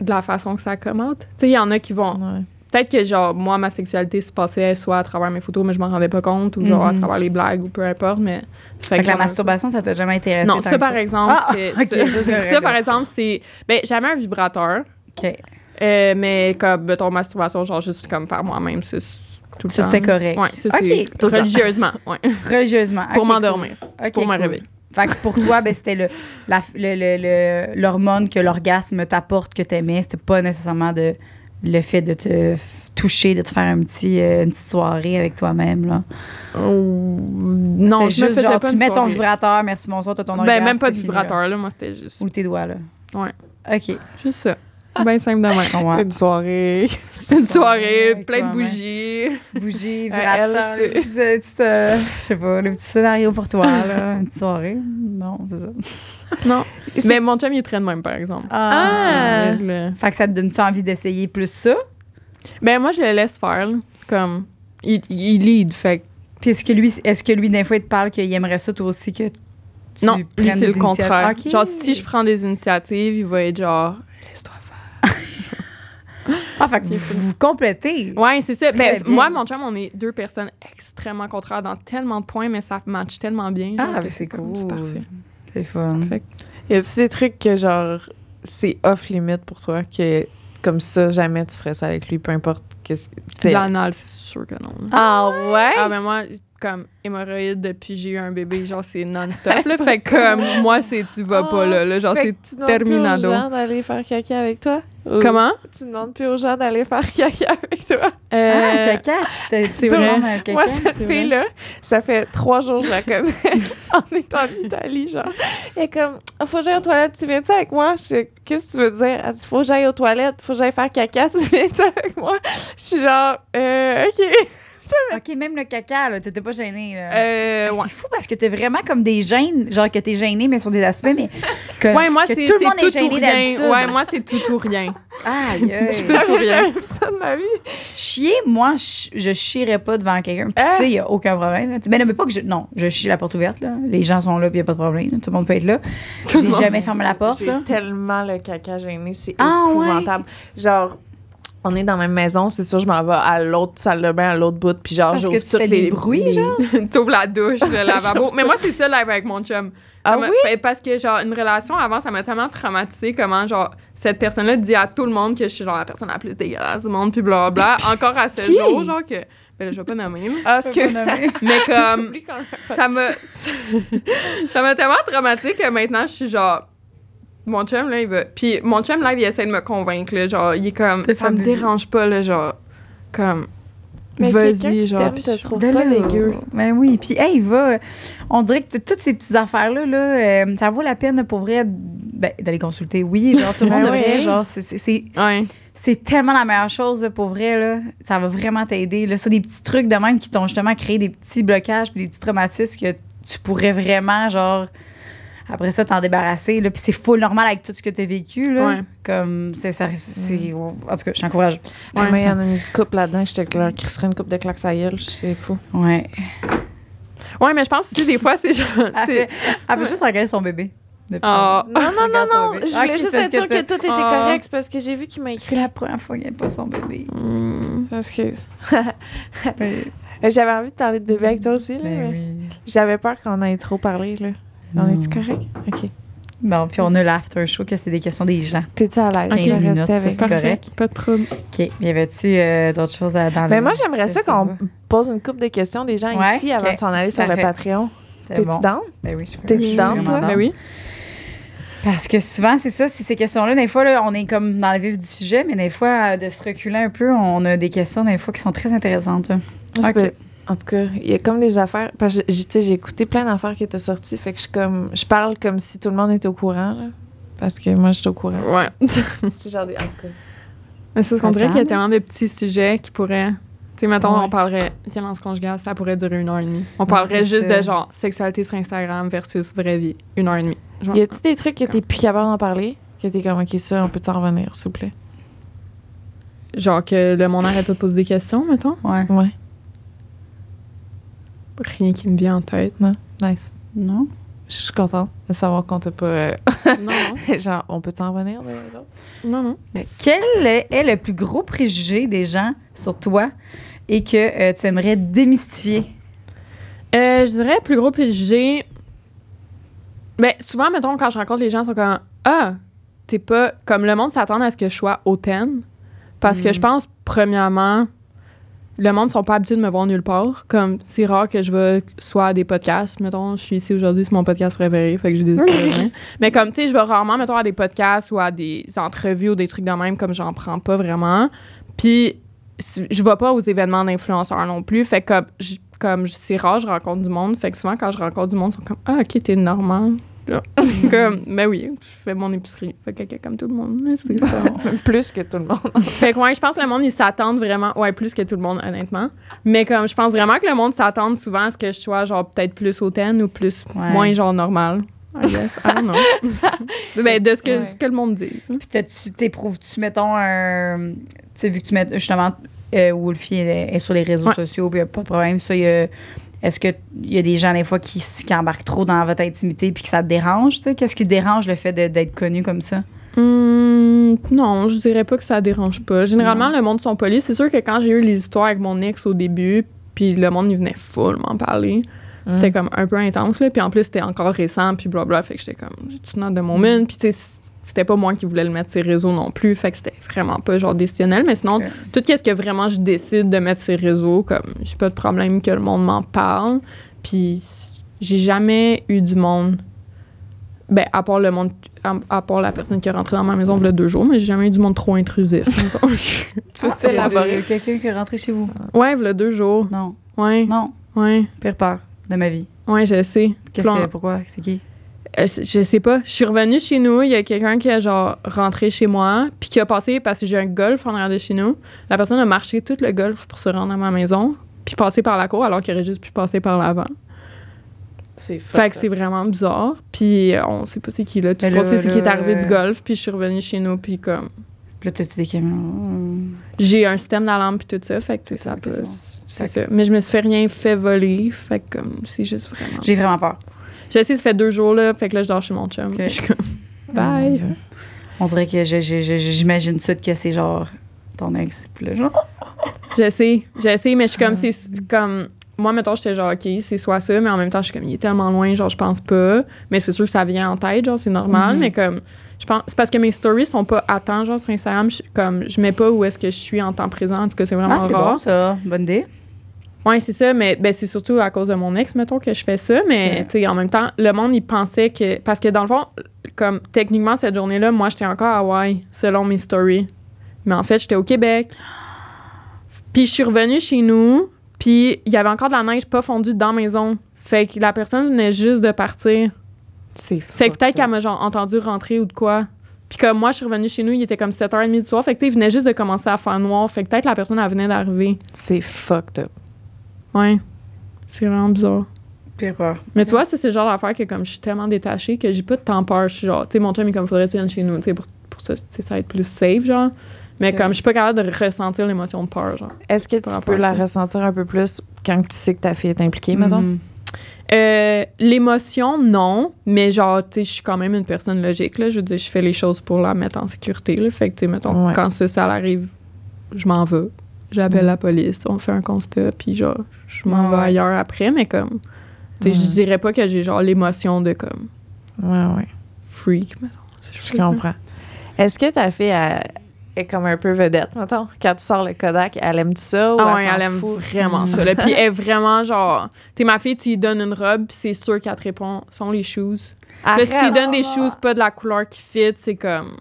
de la façon que ça commente. Tu sais, il y en a qui vont. Ouais. Peut-être que, genre, moi, ma sexualité se passait soit à travers mes photos, mais je m'en rendais pas compte, ou genre à Mhm. travers les blagues, ou peu importe, mais. ça Fait que la masturbation, ça t'a jamais intéressé? Non, ça, par exemple, Ah, ça, par exemple, c'est. Ben, jamais un vibrateur, OK. euh, mais comme, mettons, masturbation, genre, juste comme par moi-même, c'est tout le Ça, temps. c'est correct. Ouais, ça, c'est religieusement, ouais, Religieusement. pour m'endormir, cool. Pour me cool. réveiller. Fait que pour toi, ben, c'était le, la- le- le- le- l'hormone que l'orgasme t'apporte, que t'aimais. C'était pas nécessairement de, le fait de te toucher, de te faire un petit, euh, une petite soirée avec toi-même. Là. Non, C'était je me juste genre, pas tu mets ton vibrateur, merci, bonsoir, t'as ton Ben, orgasme. même pas de là. vibrateur, là, moi, c'était juste. Ou tes doigts, là. Ouais. OK. Juste ça. Ben simple de même. Ouais. Une soirée. Une soirée, plein de bougies. Bougie, Euh, euh, euh, je sais pas, le petit scénario pour toi, là. Une petite soirée. Non, c'est ça. Non. Mais mon chum, il est très de même, par exemple. Ah! C'est vrai, là. Fait que ça te donne-tu envie d'essayer plus ça? Ben, moi, je le laisse faire, là. Comme, il, il lead, fait que Puis est-ce que lui, est-ce que lui, des fois, il te parle qu'il aimerait ça, toi aussi, que tu Non, lui, c'est le contraire. Genre, si je prends des initiatives, il va être genre. Ah, fait que vous, vous complétez. Ouais, c'est ça. Ben, moi, mon chum, on est deux personnes extrêmement contraires dans tellement de points, mais ça match tellement bien. genre, Ah, mais c'est cool. C'est parfait. C'est fun. Fait Y a-tu des trucs que, genre, c'est off-limit pour toi, que comme ça, jamais tu ferais ça avec lui, peu importe qu'est-ce que. t'sais- L'anal, c'est sûr que non. Ah ouais? Ah, ben moi, comme hémorroïde depuis j'ai eu un bébé, genre c'est non-stop. là. fait que comme moi, c'est tu vas pas là. là genre c'est. que tu demandes plus terminado. aux gens d'aller faire caca avec toi? Ou Comment? Tu demandes plus aux gens d'aller faire caca avec toi? Euh, Ah, caca. C'est vrai. caca, Moi, cette vrai. fille-là, ça fait trois jours que je la connais. On est en Italie, genre. Elle est comme, Ah, faut que j'aille aux toilettes, tu viens-tu avec moi? Je suis, qu'est-ce que tu veux dire? Elle dit, faut que j'aille aux toilettes, faut que j'aille faire caca, tu viens-tu avec moi? Je suis genre, euh, OK. OK, même le caca, là, t'étais pas gênée. Là. euh, ouais. C'est fou parce que t'es vraiment comme des gènes, genre que t'es gêné, mais sur des aspects, mais que, Ouais, moi, que c'est tout le c'est monde tout est ou gêné rien. Ouais, moi, c'est tout ou rien. Aïe, aïe. Tout ou rien. ça de ma vie. Chier, moi, je, je chierais pas devant quelqu'un. Puis Ah. ça, il y a aucun problème. Mais non, mais pas que je. Non, je chie la porte ouverte, là. Les gens sont là, puis il y a pas de problème. Tout le monde peut être là. J'ai jamais fermé la porte, J'ai là. tellement le caca gêné, c'est Ah, épouvantable. Genre, on est dans la même maison, c'est sûr, je m'en vais à l'autre salle de bain, à l'autre bout, puis genre, j'ouvre toutes fais les des bruits, les- genre? T'ouvres la douche, le lavabo. Mais moi, c'est ça, live avec mon chum. Ah Ça oui? ben, Parce que, genre, une relation avant, ça m'a tellement traumatisé comment, genre, cette personne-là dit à tout le monde que je suis, genre, la personne la plus dégueulasse du monde, puis blablabla. Encore à ce jour, genre, que. Ben là, je vais pas nommer, là. Ah, ce que. Mais comme. Ça m'a. ça m'a tellement traumatisé que maintenant, je suis genre. Mon chum, là, il va. Puis mon chum, là, il essaie de me convaincre, là. Genre, il est comme. Ça me dérange pas, là, genre. Comme. Mais Vas-y, genre. puis te trouve Ben pas dégueu. Ben oui. Puis, hey, il va. On dirait que toutes ces petites affaires-là, là, euh, ça vaut la peine pour vrai ben, d'aller consulter. Oui, genre, tout le Ben monde devrait. oui. Genre, c'est- c'est- c'est Ouais. c'est tellement la meilleure chose là, pour vrai. Là. Ça va vraiment t'aider. Là, ça, des petits trucs de même qui t'ont justement créé des petits blocages puis des petits traumatismes que tu pourrais vraiment, genre, après ça, t'en débarrasser. Là. Puis c'est full normal avec tout ce que t'as vécu. Là. Ouais. Comme, c'est ça. c'est- En tout cas, je t'encourage. Ouais. Moi, il y en a une coupe là-dedans, je te leur crisserais une coupe de claques à gueule, c'est fou. Ouais. Ouais, mais je pense aussi, des fois, c'est genre. Elle c'est- elle juste regarder son bébé. Ah. tantôt. Non, non, non, non, bébé. je Ah, voulais juste être sûre que que tout était Ah. correct, c'est parce que j'ai vu qu'il m'a C'est écrit. la première fois qu'il n'y a pas son bébé. Hmm. Excuse. Ben, Euh, J'avais envie de parler de bébé avec toi aussi, là, ben mais oui. j'avais peur qu'on ait trop parlé, là. On Non. est-tu correct? OK. Bon, puis on a l'after show, que c'est des questions des gens. T'es-tu à l'aise? 15 de minutes, avec c'est correct. Pas de trouble. OK. Y avait-tu euh, d'autres choses à dans Mais le- moi, j'aimerais ça qu'on pas. pose une couple de questions des gens Ouais, ici avant de s'en aller sur le. Patreon. T'es-tu bon. down? Ben oui, je. T'es-tu down, toi? Ben oui. Parce que souvent, c'est ça, c'est ces questions-là. Des fois, là, on est comme dans le vif du sujet, mais des fois, euh, de se reculer un peu, on a des questions, des fois, qui sont très intéressantes. Moi, je Ok. peux- En tout cas, il y a comme des affaires. Parce que j'ai écouté plein d'affaires qui étaient sorties. Fait que je, suis comme, je parle comme si tout le monde était au courant. Là, parce que moi, je suis au courant. Ouais. C'est genre des. En tout cas. Mais c'est ce qu'on dirait qu'il y a tellement de petits sujets qui pourraient. Tu sais, mettons, Ouais. on parlerait violence conjugale, ça pourrait durer une heure et demie. On parlerait juste ça. de genre sexualité sur Instagram versus vraie vie, une heure et demie. Genre, Y a-tu des trucs que t'es plus capable d'en parler? Que t'es comme, OK, ça, on peut t'en revenir, s'il vous plaît? genre que le monde arrête pas de poser des questions, mettons? Ouais. Ouais. Rien qui me vient en tête. Nice. Non? Je suis contente de savoir qu'on t'a pas. euh, non, non. genre, on peut t'en revenir? Non, non. Quel est le plus gros préjugé des gens sur toi et que euh, tu aimerais démystifier? Euh, je dirais plus gros préjugé. Ben, souvent, mettons, quand je rencontre les gens, ils sont comme Ah, t'es pas. Comme le monde s'attend à ce que je sois hautaine. Parce que Mm. je pense, premièrement, le monde ne sont pas habitués de me voir nulle part. Comme, c'est rare que je vais soit à des podcasts. Mettons, je suis ici aujourd'hui, c'est mon podcast préféré, fait que j'ai décidé de venir. Mais comme, tu sais, je vais rarement, mettons, à des podcasts ou à des entrevues ou des trucs de même, comme j'en prends pas vraiment. Puis, je vais pas aux événements d'influenceurs non plus. Fait que, comme, comme c'est rare, je rencontre du monde. Fait que souvent, quand je rencontre du monde, ils sont comme Ah, ok, t'es normal. Là. comme, ben oui, je fais mon épicerie. Fait que comme tout le monde. là, C'est ça. Plus que tout le monde. fait que, ouais, je pense que le monde, ils s'attendent vraiment. Ouais, plus que tout le monde, honnêtement. Mais comme, je pense vraiment que le monde s'attend souvent à ce que je sois, genre, peut-être plus hautaine ou plus, Ouais. moins, genre, normal. I guess. I don't know. Ben, de ce que, Ouais. ce que le monde dit. Puis t'as-tu- t'éprouves-tu, mettons, un. Tu sais, vu que tu mets justement, euh, Wolfie est, est sur les réseaux Ouais. sociaux, puis y a pas de problème, ça, y a- Est-ce qu'il y a des gens, des fois, qui, qui embarquent trop dans votre intimité puis que ça te dérange? tu? Qu'est-ce qui te dérange le fait de- d'être connu comme ça? Hum, non, je dirais pas que ça dérange pas. Généralement, le monde sont polis. C'est sûr que quand j'ai eu les histoires avec mon ex au début, puis le monde, il venait full m'en parler. C'était comme un peu intense, là. Puis en plus, c'était encore récent, puis blablabla. Fait que j'étais comme, it's not the moment. Puis tu sais, c'était pas moi qui voulais le mettre sur les réseaux non plus. Fait que c'était vraiment pas genre décisionnel. Mais sinon, tout ce que vraiment je décide de mettre sur les réseaux, comme, j'ai pas de problème que le monde m'en parle. Puis j'ai jamais eu du monde. Ben, à part le monde. À, à part la personne qui est rentrée dans ma maison il y a deux jours, mais j'ai jamais eu du monde trop intrusif. Tu veux Ah, élaborer? euh, Quelqu'un qui est rentré chez vous. ouais, il y a deux jours. Non. Ouais, Non. ouais, Pire peur de ma vie. ouais, je sais. Qu'est-ce que. Pourquoi? C'est qui? Euh, je sais pas. Je suis revenue chez nous. Il y a quelqu'un qui a genre rentré chez moi, puis qui a passé parce que j'ai un golf en arrière de chez nous. La personne a marché tout le golf pour se rendre à ma maison, puis passer par la cour alors qu'il aurait juste pu passer par l'avant. C'est Fait que c'est vraiment bizarre. Puis euh, on sait pas c'est qui là. Tout ce qu'on là, sait c'est qu'il est arrivé euh, du golf, puis je suis revenue chez nous, puis comme Puis là, t'as-tu des camions? j'ai un système d'alarme puis tout ça, fait que ça peut. C'est ça. Mais je me suis fait rien fait voler, fait que comme c'est juste vraiment. J'ai vraiment peur. J'ai essayé, ça fait deux jours là, fait que là je dors chez mon chum. Ok. Je suis comme bye. On dirait que je- je- je- j'imagine ça que c'est genre ton ex. Puis là, genre. J'essaie, j'essaie, mais je suis comme, c'est comme, moi, mettons, j'étais genre, OK, c'est soit ça, mais en même temps, je suis comme, il est tellement loin, genre, je pense pas. Mais c'est sûr que ça vient en tête, genre, c'est normal, Mhm. mais comme, je pense, c'est parce que mes stories sont pas à temps, genre, sur Instagram, je, comme, je mets pas où est-ce que je suis en temps présent, en tout cas, c'est vraiment Ah, c'est bon, ça. Bonne idée. Ouais, c'est ça, mais ben, c'est surtout à cause de mon ex, mettons, que je fais ça. Mais, Ouais. en même temps, le monde, il pensait que. Parce que dans le fond, comme techniquement, cette journée-là, moi, j'étais encore à Hawaï, selon mes stories. Mais en fait, j'étais au Québec. Puis je suis revenue chez nous, puis il y avait encore de la neige pas fondue dans la maison. Fait que la personne venait juste de partir. C'est Fait que peut-être qu'elle m'a genre entendu rentrer ou de quoi. Puis comme moi, je suis revenue chez nous, il était comme 7h30 du soir. Fait que tu sais, il venait juste de commencer à faire noir. Fait que peut-être la personne, elle venait d'arriver. C'est fucked up. Ouais. C'est vraiment bizarre. Pire peur. Mais tu vois, ça, c'est le genre d'affaire que comme je suis tellement détachée que j'ai pas de temps peur. Je suis genre, tu sais, mon chum, il comme, faudrait que tu viennes chez nous, tu sais, pour, pour ça, tu sais, ça être plus safe, genre. Mais comme je suis pas capable de ressentir l'émotion de peur, genre. Est-ce que tu peux la ressentir un peu plus quand tu sais que ta fille est impliquée, mettons? Euh, l'émotion, non, mais genre, tu sais, je suis quand même une personne logique, là. Je veux dire, je fais les choses pour la mettre en sécurité, là. Fait que, tu sais, mettons, Ouais. quand ça, ça arrive, je m'en vais. J'appelle Ouais. la police, on fait un constat, puis genre, je m'en Ouais, vais ailleurs après, mais comme, tu sais, je Ouais. dirais pas que j'ai genre l'émotion de comme Ouais, ouais. freak, mettons. Je comprends. Est-ce que ta fille elle, est comme un peu vedette, mettons? Quand tu sors le Kodak, elle aime ça ou Ah elle ouais, s'en elle aime fout? vraiment Mm. ça. là. Puis elle est vraiment genre, tu sais, ma fille, tu lui donnes une robe, puis c'est sûr qu'elle te répond, sont les shoes. Là, si tu donnes des shoes pas de la couleur qui fit, c'est comme.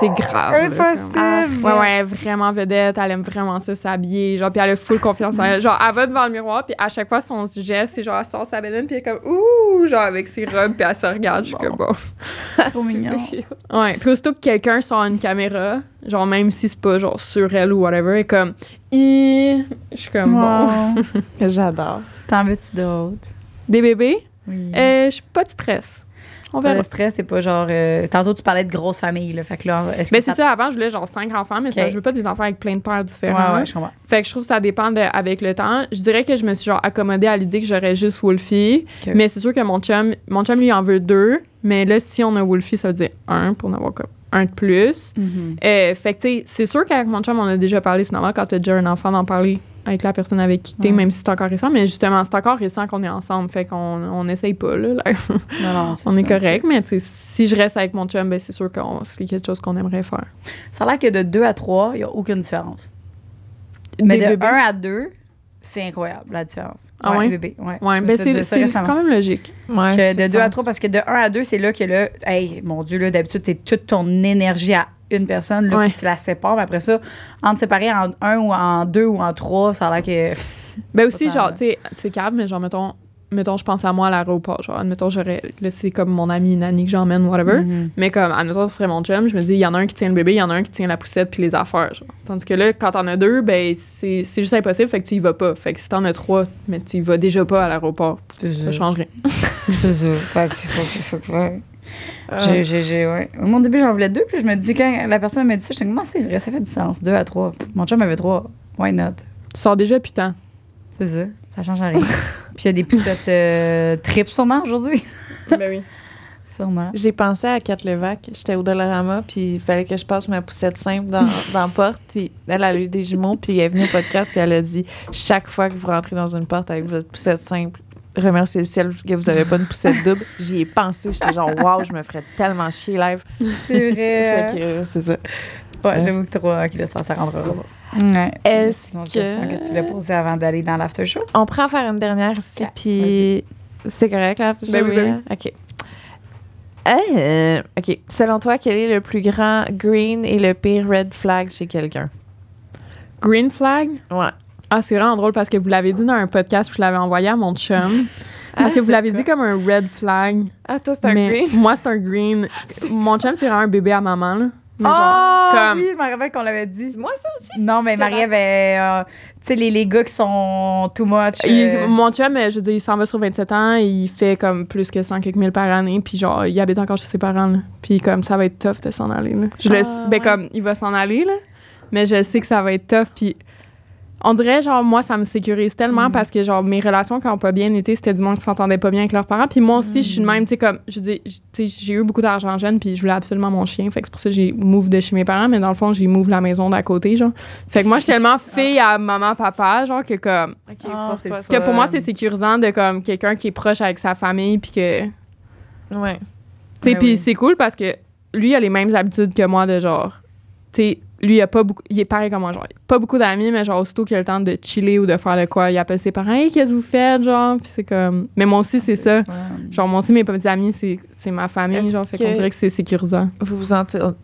c'est grave. là, Impossible. Ouais, ouais, vraiment vedette. Elle aime vraiment ça, s'habiller. Genre, puis elle a full confiance en elle. Genre, elle va devant le miroir, puis à chaque fois, son geste, c'est genre, elle sort sa bédaine, puis elle est comme, ouh, genre, avec ses robes, puis elle se regarde. Je suis comme, bon. Trop mignon. Ouais, puis aussitôt que quelqu'un sort une caméra, genre, même si c'est pas, genre, sur elle ou whatever, elle est comme, Ih. Je suis comme, bon. Wow. J'adore. T'en veux-tu d'autres? Des bébés? Oui. Euh, je suis pas de stress. On verra. de stress, c'est pas genre. euh, tantôt, tu parlais de grosse famille, là. Fait que là, est-ce que Ben, c'est ça, avant, je voulais genre cinq enfants, mais c'est Ok. parce que je veux pas des enfants avec plein de pères différents. Ouais, ouais, je comprends. Fait que je trouve que ça dépend de- avec le temps. Je dirais que je me suis genre accommodée à l'idée que j'aurais juste Wolfie. Mais c'est sûr que mon chum, mon chum lui en veut deux. Mais là, si on a Wolfie, ça veut dire un pour en avoir comme un de plus. Mhm. Euh, fait que tu sais, c'est sûr qu'avec mon chum, on a déjà parlé. C'est normal quand t'as déjà un enfant d'en parler avec la personne avec qui t'es, Ouais. même si c'est encore récent. Mais justement, c'est encore récent qu'on est ensemble. Fait qu'on on essaye pas, là. là. Non, non, on est ça. correct. Mais tu sais, si je reste avec mon chum, ben c'est sûr que c'est quelque chose qu'on aimerait faire. Ça a l'air que de 2 à 3, il n'y a aucune différence. Mais Des de bébés? 1 à 2, c'est incroyable, la différence. Ah ouais? bébé, ouais. Ouais, ben c'est quand même logique. Ouais, Que de du 2 à sens. 3, parce que de 1 à 2, c'est là que là, hey, mon Dieu, là, d'habitude, t'es toute ton énergie à une personne. Là, Ouais. tu la sépares. Mais après ça, entre séparer en 1 ou en 2 ou en 3, ça a l'air que. Ben aussi, genre, tu sais, c'est cave, mais genre, mettons, mettons, je pense à moi à l'aéroport. Genre, admettons, j'aurais. Là, c'est comme mon ami Nani que j'emmène, whatever. Mhm. Mais comme, admettons, ce serait mon chum, je me dis, il y en a un qui tient le bébé, il y en a un qui tient la poussette puis les affaires, genre. Tandis que là, quand t'en as deux, ben, c'est c'est juste impossible, fait que tu y vas pas. Fait que si t'en as trois, mais tu y vas déjà pas à l'aéroport. Ça change rien. C'est ça. Fait que c'est faut, que- faut, Ah. J'ai, j'ai, j'ai, ouais. Au mon début, j'en voulais deux. Puis je me dis, quand la personne m'a dit ça, j'étais comme, Ah, c'est vrai, ça fait du sens. Deux à trois. Mon chum avait trois. Why not? Tu sors déjà, putain. C'est ça. Ça change rien. Puis il y a des poussettes euh, tripes sûrement aujourd'hui. ben oui. Sûrement. J'ai pensé à Kat Levac. J'étais au Dollarama, puis il fallait que je passe ma poussette simple dans, dans la porte. Puis elle a eu des jumeaux, puis elle est venue au podcast, puis elle a dit chaque fois que vous rentrez dans une porte avec votre poussette simple, remerciez le ciel que vous n'avez pas une poussette double. J'y ai pensé. J'étais genre, waouh, je me ferais tellement chier live. C'est vrai. Euh, c'est ça. Ouais, j'avoue que trop ok, le soir, ça rentrera pas. Ouais. Est-ce que- question que tu voulais poser avant d'aller dans l'after show? On prend en faire une dernière ici, puis c'est correct, là? Ben oui, ben OK. Euh, OK. Selon toi, quel est le plus grand green et le pire red flag chez quelqu'un? Green flag? Ouais. Ah, c'est vraiment drôle parce que vous l'avez dit dans un podcast, puis je l'avais envoyé à mon chum. Parce que vous l'avez dit comme un red flag. Ah, toi, c'est un mais green? Moi, c'est un green. Mon chum, c'est vraiment un bébé à maman, là. Mais genre, Oh, comme- oui, je me rappelle qu'on l'avait dit. moi, ça aussi? Non, mais Marie avait. euh, tu sais, les, les gars qui sont too much. il- euh, mon chum, euh, je veux dire, il s'en va sur 27 ans, il fait comme plus que 100 quelques mille par année, puis genre, il habite encore chez ses parents, là. Puis comme, ça va être tough de s'en aller, là. Je Ah, ben ouais. comme, il va s'en aller, là, mais je sais que ça va être tough, puis on dirait, genre, moi, ça me sécurise tellement Mm. parce que, genre, mes relations qui n'ont pas bien été, c'était du monde qui s'entendait pas bien avec leurs parents. Puis moi aussi, je suis de même, tu sais, comme, je dis, tu sais, j'ai eu beaucoup d'argent jeune, puis je voulais absolument mon chien. Fait que c'est pour ça que j'ai move de chez mes parents, mais dans le fond, j'ai move la maison d'à côté, genre. Fait que moi, je suis tellement fille à maman, papa, genre, que comme, OK, Ah, pour toi, que pour moi, c'est sécurisant de, comme, quelqu'un qui est proche avec sa famille, puis que, tu Ouais. sais, Ouais, puis oui. c'est cool parce que lui, il a les mêmes habitudes que moi de genre, tu sais, lui, il a pas beaucoup, il est pareil comme moi, genre, pas beaucoup d'amis, mais genre, aussitôt qu'il a le temps de chiller ou de faire de quoi, il appelle ses parents, hey, qu'est-ce que vous faites, genre, puis c'est comme, mais moi aussi, c'est ça. fun. Genre, moi aussi, mes petits amis, c'est ma famille, genre, fait qu'on dirait que c'est sécurisant. Vous vous,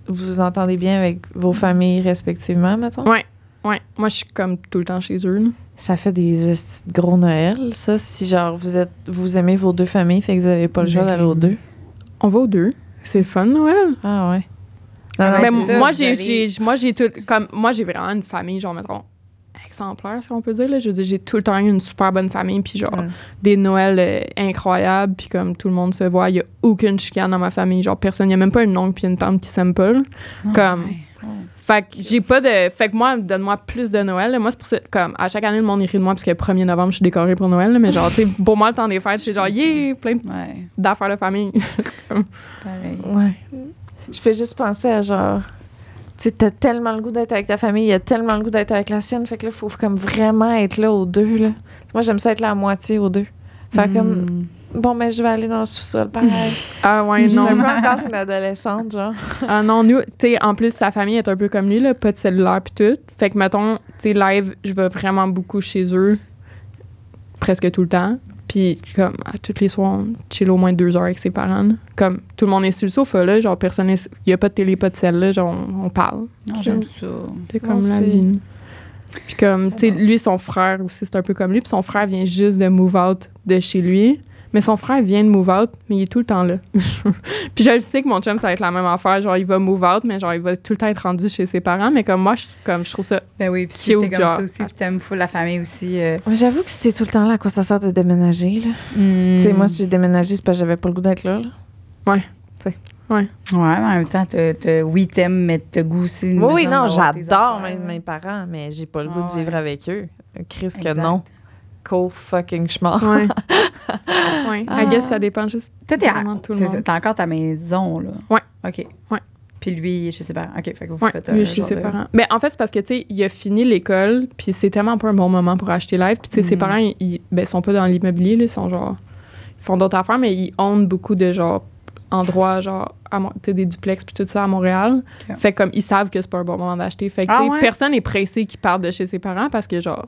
vous vous entendez bien avec vos familles respectivement, mettons? Ouais. Ouais, moi, je suis comme tout le temps chez eux, là. Ça fait des gros Noël, ça, si genre vous êtes vous aimez vos deux familles, fait que vous avez pas le choix d'aller aux deux. On va aux deux. C'est fun, Noël. Ah ouais. Ah ouais, Mais moi, j'ai, moi, j'ai tout, comme, moi, j'ai vraiment une famille, genre, mettons, exemplaire, si on peut dire, là. Je j'ai tout le temps eu une super bonne famille, puis genre, Ouais. des Noëls euh, incroyables, puis comme tout le monde se voit, il y a aucune chicane dans ma famille. Genre, personne, il y a même pas une oncle puis une tante qui s'aiment pas, là. Comme- Ouais. Fait que j'ai pas de. Fait que moi, donne-moi plus de Noël. là. Moi, c'est pour ça, comme, à chaque année, le monde rit de moi, parce que le 1er novembre, je suis décorée pour Noël, là, mais genre, tu sais, pour moi, le temps des fêtes, c'est genre, yeah, plein Ouais, d'affaires de famille. pareil. Ouais. Je fais juste penser à genre. Tu t'as tellement le goût d'être avec ta famille, il y a tellement le goût d'être avec la sienne, fait que là, il faut comme vraiment être là aux deux, là. Moi, j'aime ça être là à moitié aux deux. Fait Mm. comme, Mm. bon, mais je vais aller dans le sous-sol, pareil. ah ouais, Je suis non. un peu encore une adolescente, genre. Ah non, nous, tu sais, en plus, sa famille est un peu comme lui, là, pas de cellulaire puis tout. Fait que, mettons, tu sais, live, je vais vraiment beaucoup chez eux, presque tout le temps. Puis, comme, à tous les soirs, on chill au moins deux heures avec ses parents. là. Comme, tout le monde est sur le sofa, là, genre, personne Il y a pas de télé, pas de celle, là, genre, on, on parle. J'aime ça. C'est comme la aussi. vie. Puis comme, tu sais, lui, son frère aussi, c'est un peu comme lui. Puis son frère vient juste de move out de chez lui. Mais son frère vient de move out, mais il est tout le temps là. puis je le sais que mon chum, ça va être la même affaire. Genre, il va move out, mais genre, il va tout le temps être rendu chez ses parents. Mais comme moi, je, comme, je trouve ça... Ben oui, puis si t'es comme genre. ça aussi, puis t'aimes full la famille aussi. euh, Ouais, J'avoue que c'était tout le temps là, à quoi ça sert de déménager, là. hmm. Tu sais, moi, si j'ai déménagé, c'est parce que j'avais pas le goût d'être là, là. Ouais, mais en même temps, t'as- t'as- oui, t'aimes, mais t'as goût aussi. Oui, non, tes j'adore même mes parents, mais j'ai pas le Ah goût de vivre ouais. avec eux. Chris que non. Co fucking schmart. Ouais. ouais. I guess ça dépend juste Toi, t'es à- tout le monde. t'as encore ta maison, là. Ouais. OK. Ouais. Puis lui, chez ses parents. OK, fait que vous Ouais, faites un lui, chez ses de- parents. Ben, en fait, c'est parce que, tu sais, il a fini l'école, puis c'est tellement pas un bon moment pour acheter live. Puis, tu sais, ses Mhm. parents, ils, ben, sont pas dans l'immobilier, là, ils sont genre. Ils font d'autres affaires, mais ils ownent beaucoup de, genre, endroits, genre, à Mon- tu sais, des duplex, puis tout ça à Montréal. Ok. Fait comme, ils savent que c'est pas un bon moment d'acheter. Fait que, Ah tu sais, ouais? personne n'est pressé qui parte de chez ses parents parce que, genre,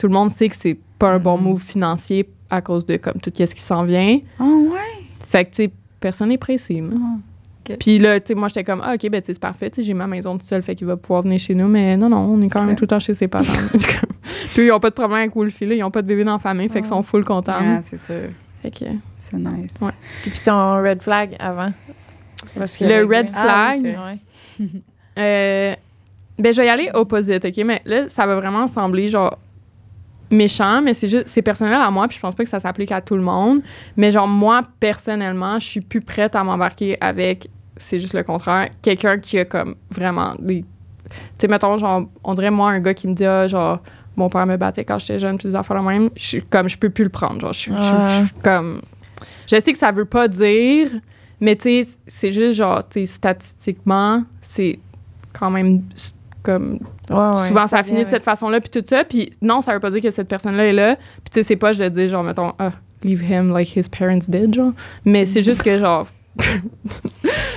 tout le monde sait que c'est pas un bon Mhm. move financier à cause de, comme, tout ce qui s'en vient. Ah, ouais? Fait que, tu sais, personne n'est pressé. Ah. Puis là, tu sais, moi, j'étais comme, ah, OK, ben, tu sais, c'est parfait. J'ai ma maison toute seule, fait qu'il va pouvoir venir chez nous. Mais non, non, on est quand même tout le temps chez ses parents. Puis ils ont pas de problème avec Wolfie, là. Ils ont pas de bébé dans la famille, fait qu'ils sont full contents. Ah, c'est sûr. Fait que, C'est nice. Ouais. Puis, puis ton red flag avant? Parce que Le red Ah, oui, flag, euh, ben, je vais y aller opposite, OK? Mais là, ça va vraiment sembler, genre, méchant, mais c'est juste, c'est personnel à moi, puis je pense pas que ça s'applique à tout le monde. Mais genre, moi, personnellement, je suis plus prête à m'embarquer avec, c'est juste le contraire, quelqu'un qui a comme vraiment des. Tu sais, mettons, genre, on dirait moi, un gars qui me dit, ah, genre, mon père me battait quand j'étais jeune, puis des affaires même, je suis comme, je peux plus le prendre. Genre, je suis- comme. Je sais que ça veut pas dire, Mais tu sais, c'est juste genre, tu sais, statistiquement, c'est quand même comme Ouais, ouais, souvent ça, finit vient de cette façon-là puis tout ça puis non ça veut pas dire que cette personne-là est là puis tu sais c'est pas je le dis genre mettons ah leave him like his parents did genre mais c'est juste que genre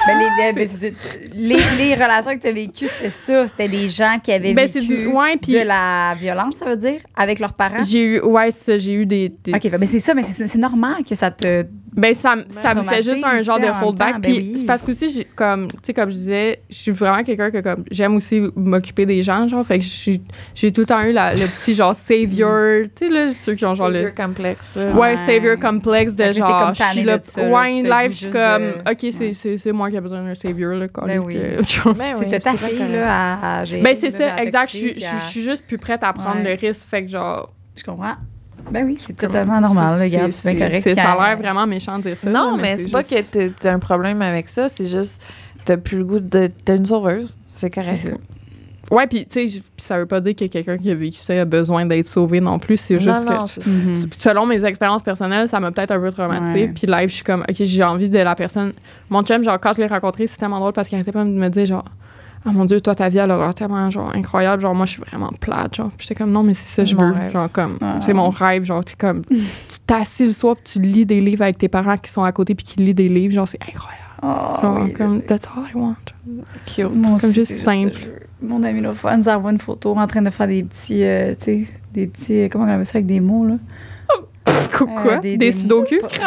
Ben, les, les, ben, c'est- les, les relations que tu as vécues, c'était ça. C'était des gens qui avaient Ben, c'est vécu du- ouais, puis- de la violence, ça veut dire, avec leurs parents? j'ai eu ouais c'est ça j'ai eu des, des- OK, ben, c'est ça, mais c'est normal que ça te. Ben ça, m- ça me fait juste un genre de holdback puis ben oui. c'est parce que aussi j'ai comme tu sais comme je disais je suis vraiment quelqu'un que comme j'aime aussi m'occuper des gens genre fait que j'ai j'ai tout le temps eu la- le petit genre savior tu sais là ceux qui ont genre le Savior complexe. là. Ouais, Ouais. savior complexe de Fait genre, comme je suis là, ouais, live, je suis comme, de- ok, c'est- ouais. c'est c'est moi qui ai besoin d'un savior, là, quand Ben oui. genre. Ben C'est oui, ta c'est fille, là, à, gérer. Ben, c'est ça, exact. Je suis- juste plus prête à prendre le risque, fait que genre. Je comprends. Ben oui, c'est totalement normal, c'est- regarde, c'est bien correct. c'est- Ça a l'air vraiment méchant de dire ça. Non, là, mais c'est pas juste- que t'as- un problème avec ça, c'est juste t'as plus le goût de t'as une sauveuse. C'est correct. Ouais, puis tu sais, ça veut pas dire que quelqu'un qui a vécu ça a besoin d'être sauvé non plus. C'est juste non, non, que. Mhm. Selon mes expériences personnelles, ça m'a peut-être un peu traumatisée. Ouais. Puis live, je suis comme, OK, j'ai envie de la personne. Mon chum, genre, quand je l'ai rencontré, c'était tellement drôle parce qu'il arrêtait pas de me dire, genre, ah mon Dieu, toi, ta vie, elle a l'air tellement, genre, incroyable. Genre, moi, je suis vraiment plate. Genre, Puis j'étais comme, non, mais c'est ça, je veux. rêve. Genre, comme, Ah. c'est mon rêve. Genre, tu comme, tu t'assis le soir, puis tu lis des livres avec tes parents qui sont à côté, puis qui lisent des livres. Genre, c'est incroyable. Oh, Genre, oui, comme, oui. that's all I want. Cute. Moi comme aussi, juste simple. Mon ami l'autre fois nous envoie une photo en train de faire des petits, euh, tu sais, des petits, comment on appelle ça avec des mots, là? Quoi? Euh, des, des- sudoku? Pff,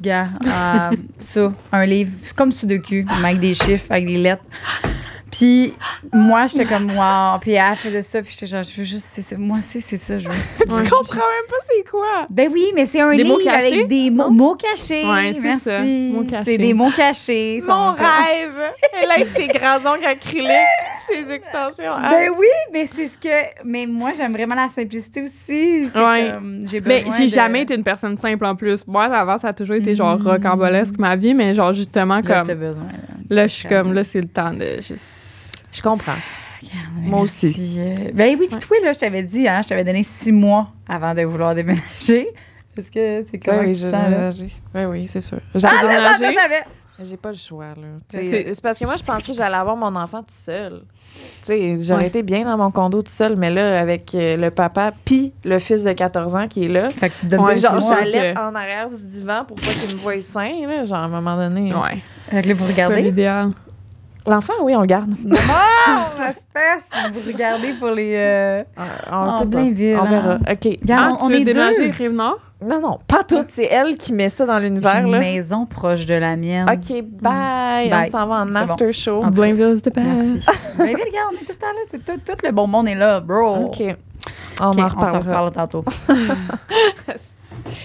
Gars, euh, ça, un livre, comme Sudoku, mais avec des chiffres, avec des lettres. Puis moi, j'étais comme, wow. Puis elle faisait ça, puis j'étais genre, je veux juste, c'est moi aussi, c'est ça, je veux. Tu comprends même pas c'est quoi. Ben oui, mais c'est un Des livre mots cachés? avec des mots, mots cachés. Ouais, c'est ça, mots cachés. C'est des mots cachés. Mon rêve! Elle avec ses grands ongles acryliques, ses extensions. Ben oui, mais c'est ce que. Mais moi, j'aime vraiment la simplicité aussi. Ouais. j'ai Mais j'ai de- jamais été une personne simple en plus. Moi, avant, ça a toujours été genre Mm. rocambolesque ma vie, mais genre justement Là, comme. t'as besoin. Là, je suis comme, là, c'est le temps de juste. Je comprends. Moi merci. aussi. Ben oui, puis toi, là, je t'avais dit, hein, je t'avais donné six mois avant de vouloir déménager. Est-ce que c'est comment que oui, déménagé. Ben oui, c'est sûr. J'ai Ah, déménagé. J'ai pas le choix, là. C'est- C'est parce que moi, je pensais que j'allais avoir mon enfant tout seul. Tu sais, j'aurais Ouais. été bien dans mon condo tout seul, mais là, avec euh, le papa puis le fils de 14 ans qui est là, Fait que tu te Ouais, genre, j'allais que- en arrière du divan pour pas qu'il me voie sain, là, genre, à un moment donné. Ouais. Fait que là, vous C'est pas regardez. l'idéal. L'enfant, oui, on le garde. Non, espèce! Vous regardez pour les. euh, on En le sait plein pas. ville, On verra. hein. OK. Ah, on, on tu veux est déménager deux. Rive-Nord? Non, non, pas toutes. C'est elle qui met ça dans J'ai l'univers, une là. maison proche de la mienne. OK, bye. Bye. On s'en va en C'est after show. En Blainville, c'était pas. Merci. Oui, regarde, on est tout le temps là. C'est tout, tout le bon monde est là, bro. OK. On Ok, en on s'en reparlera. reparle tantôt.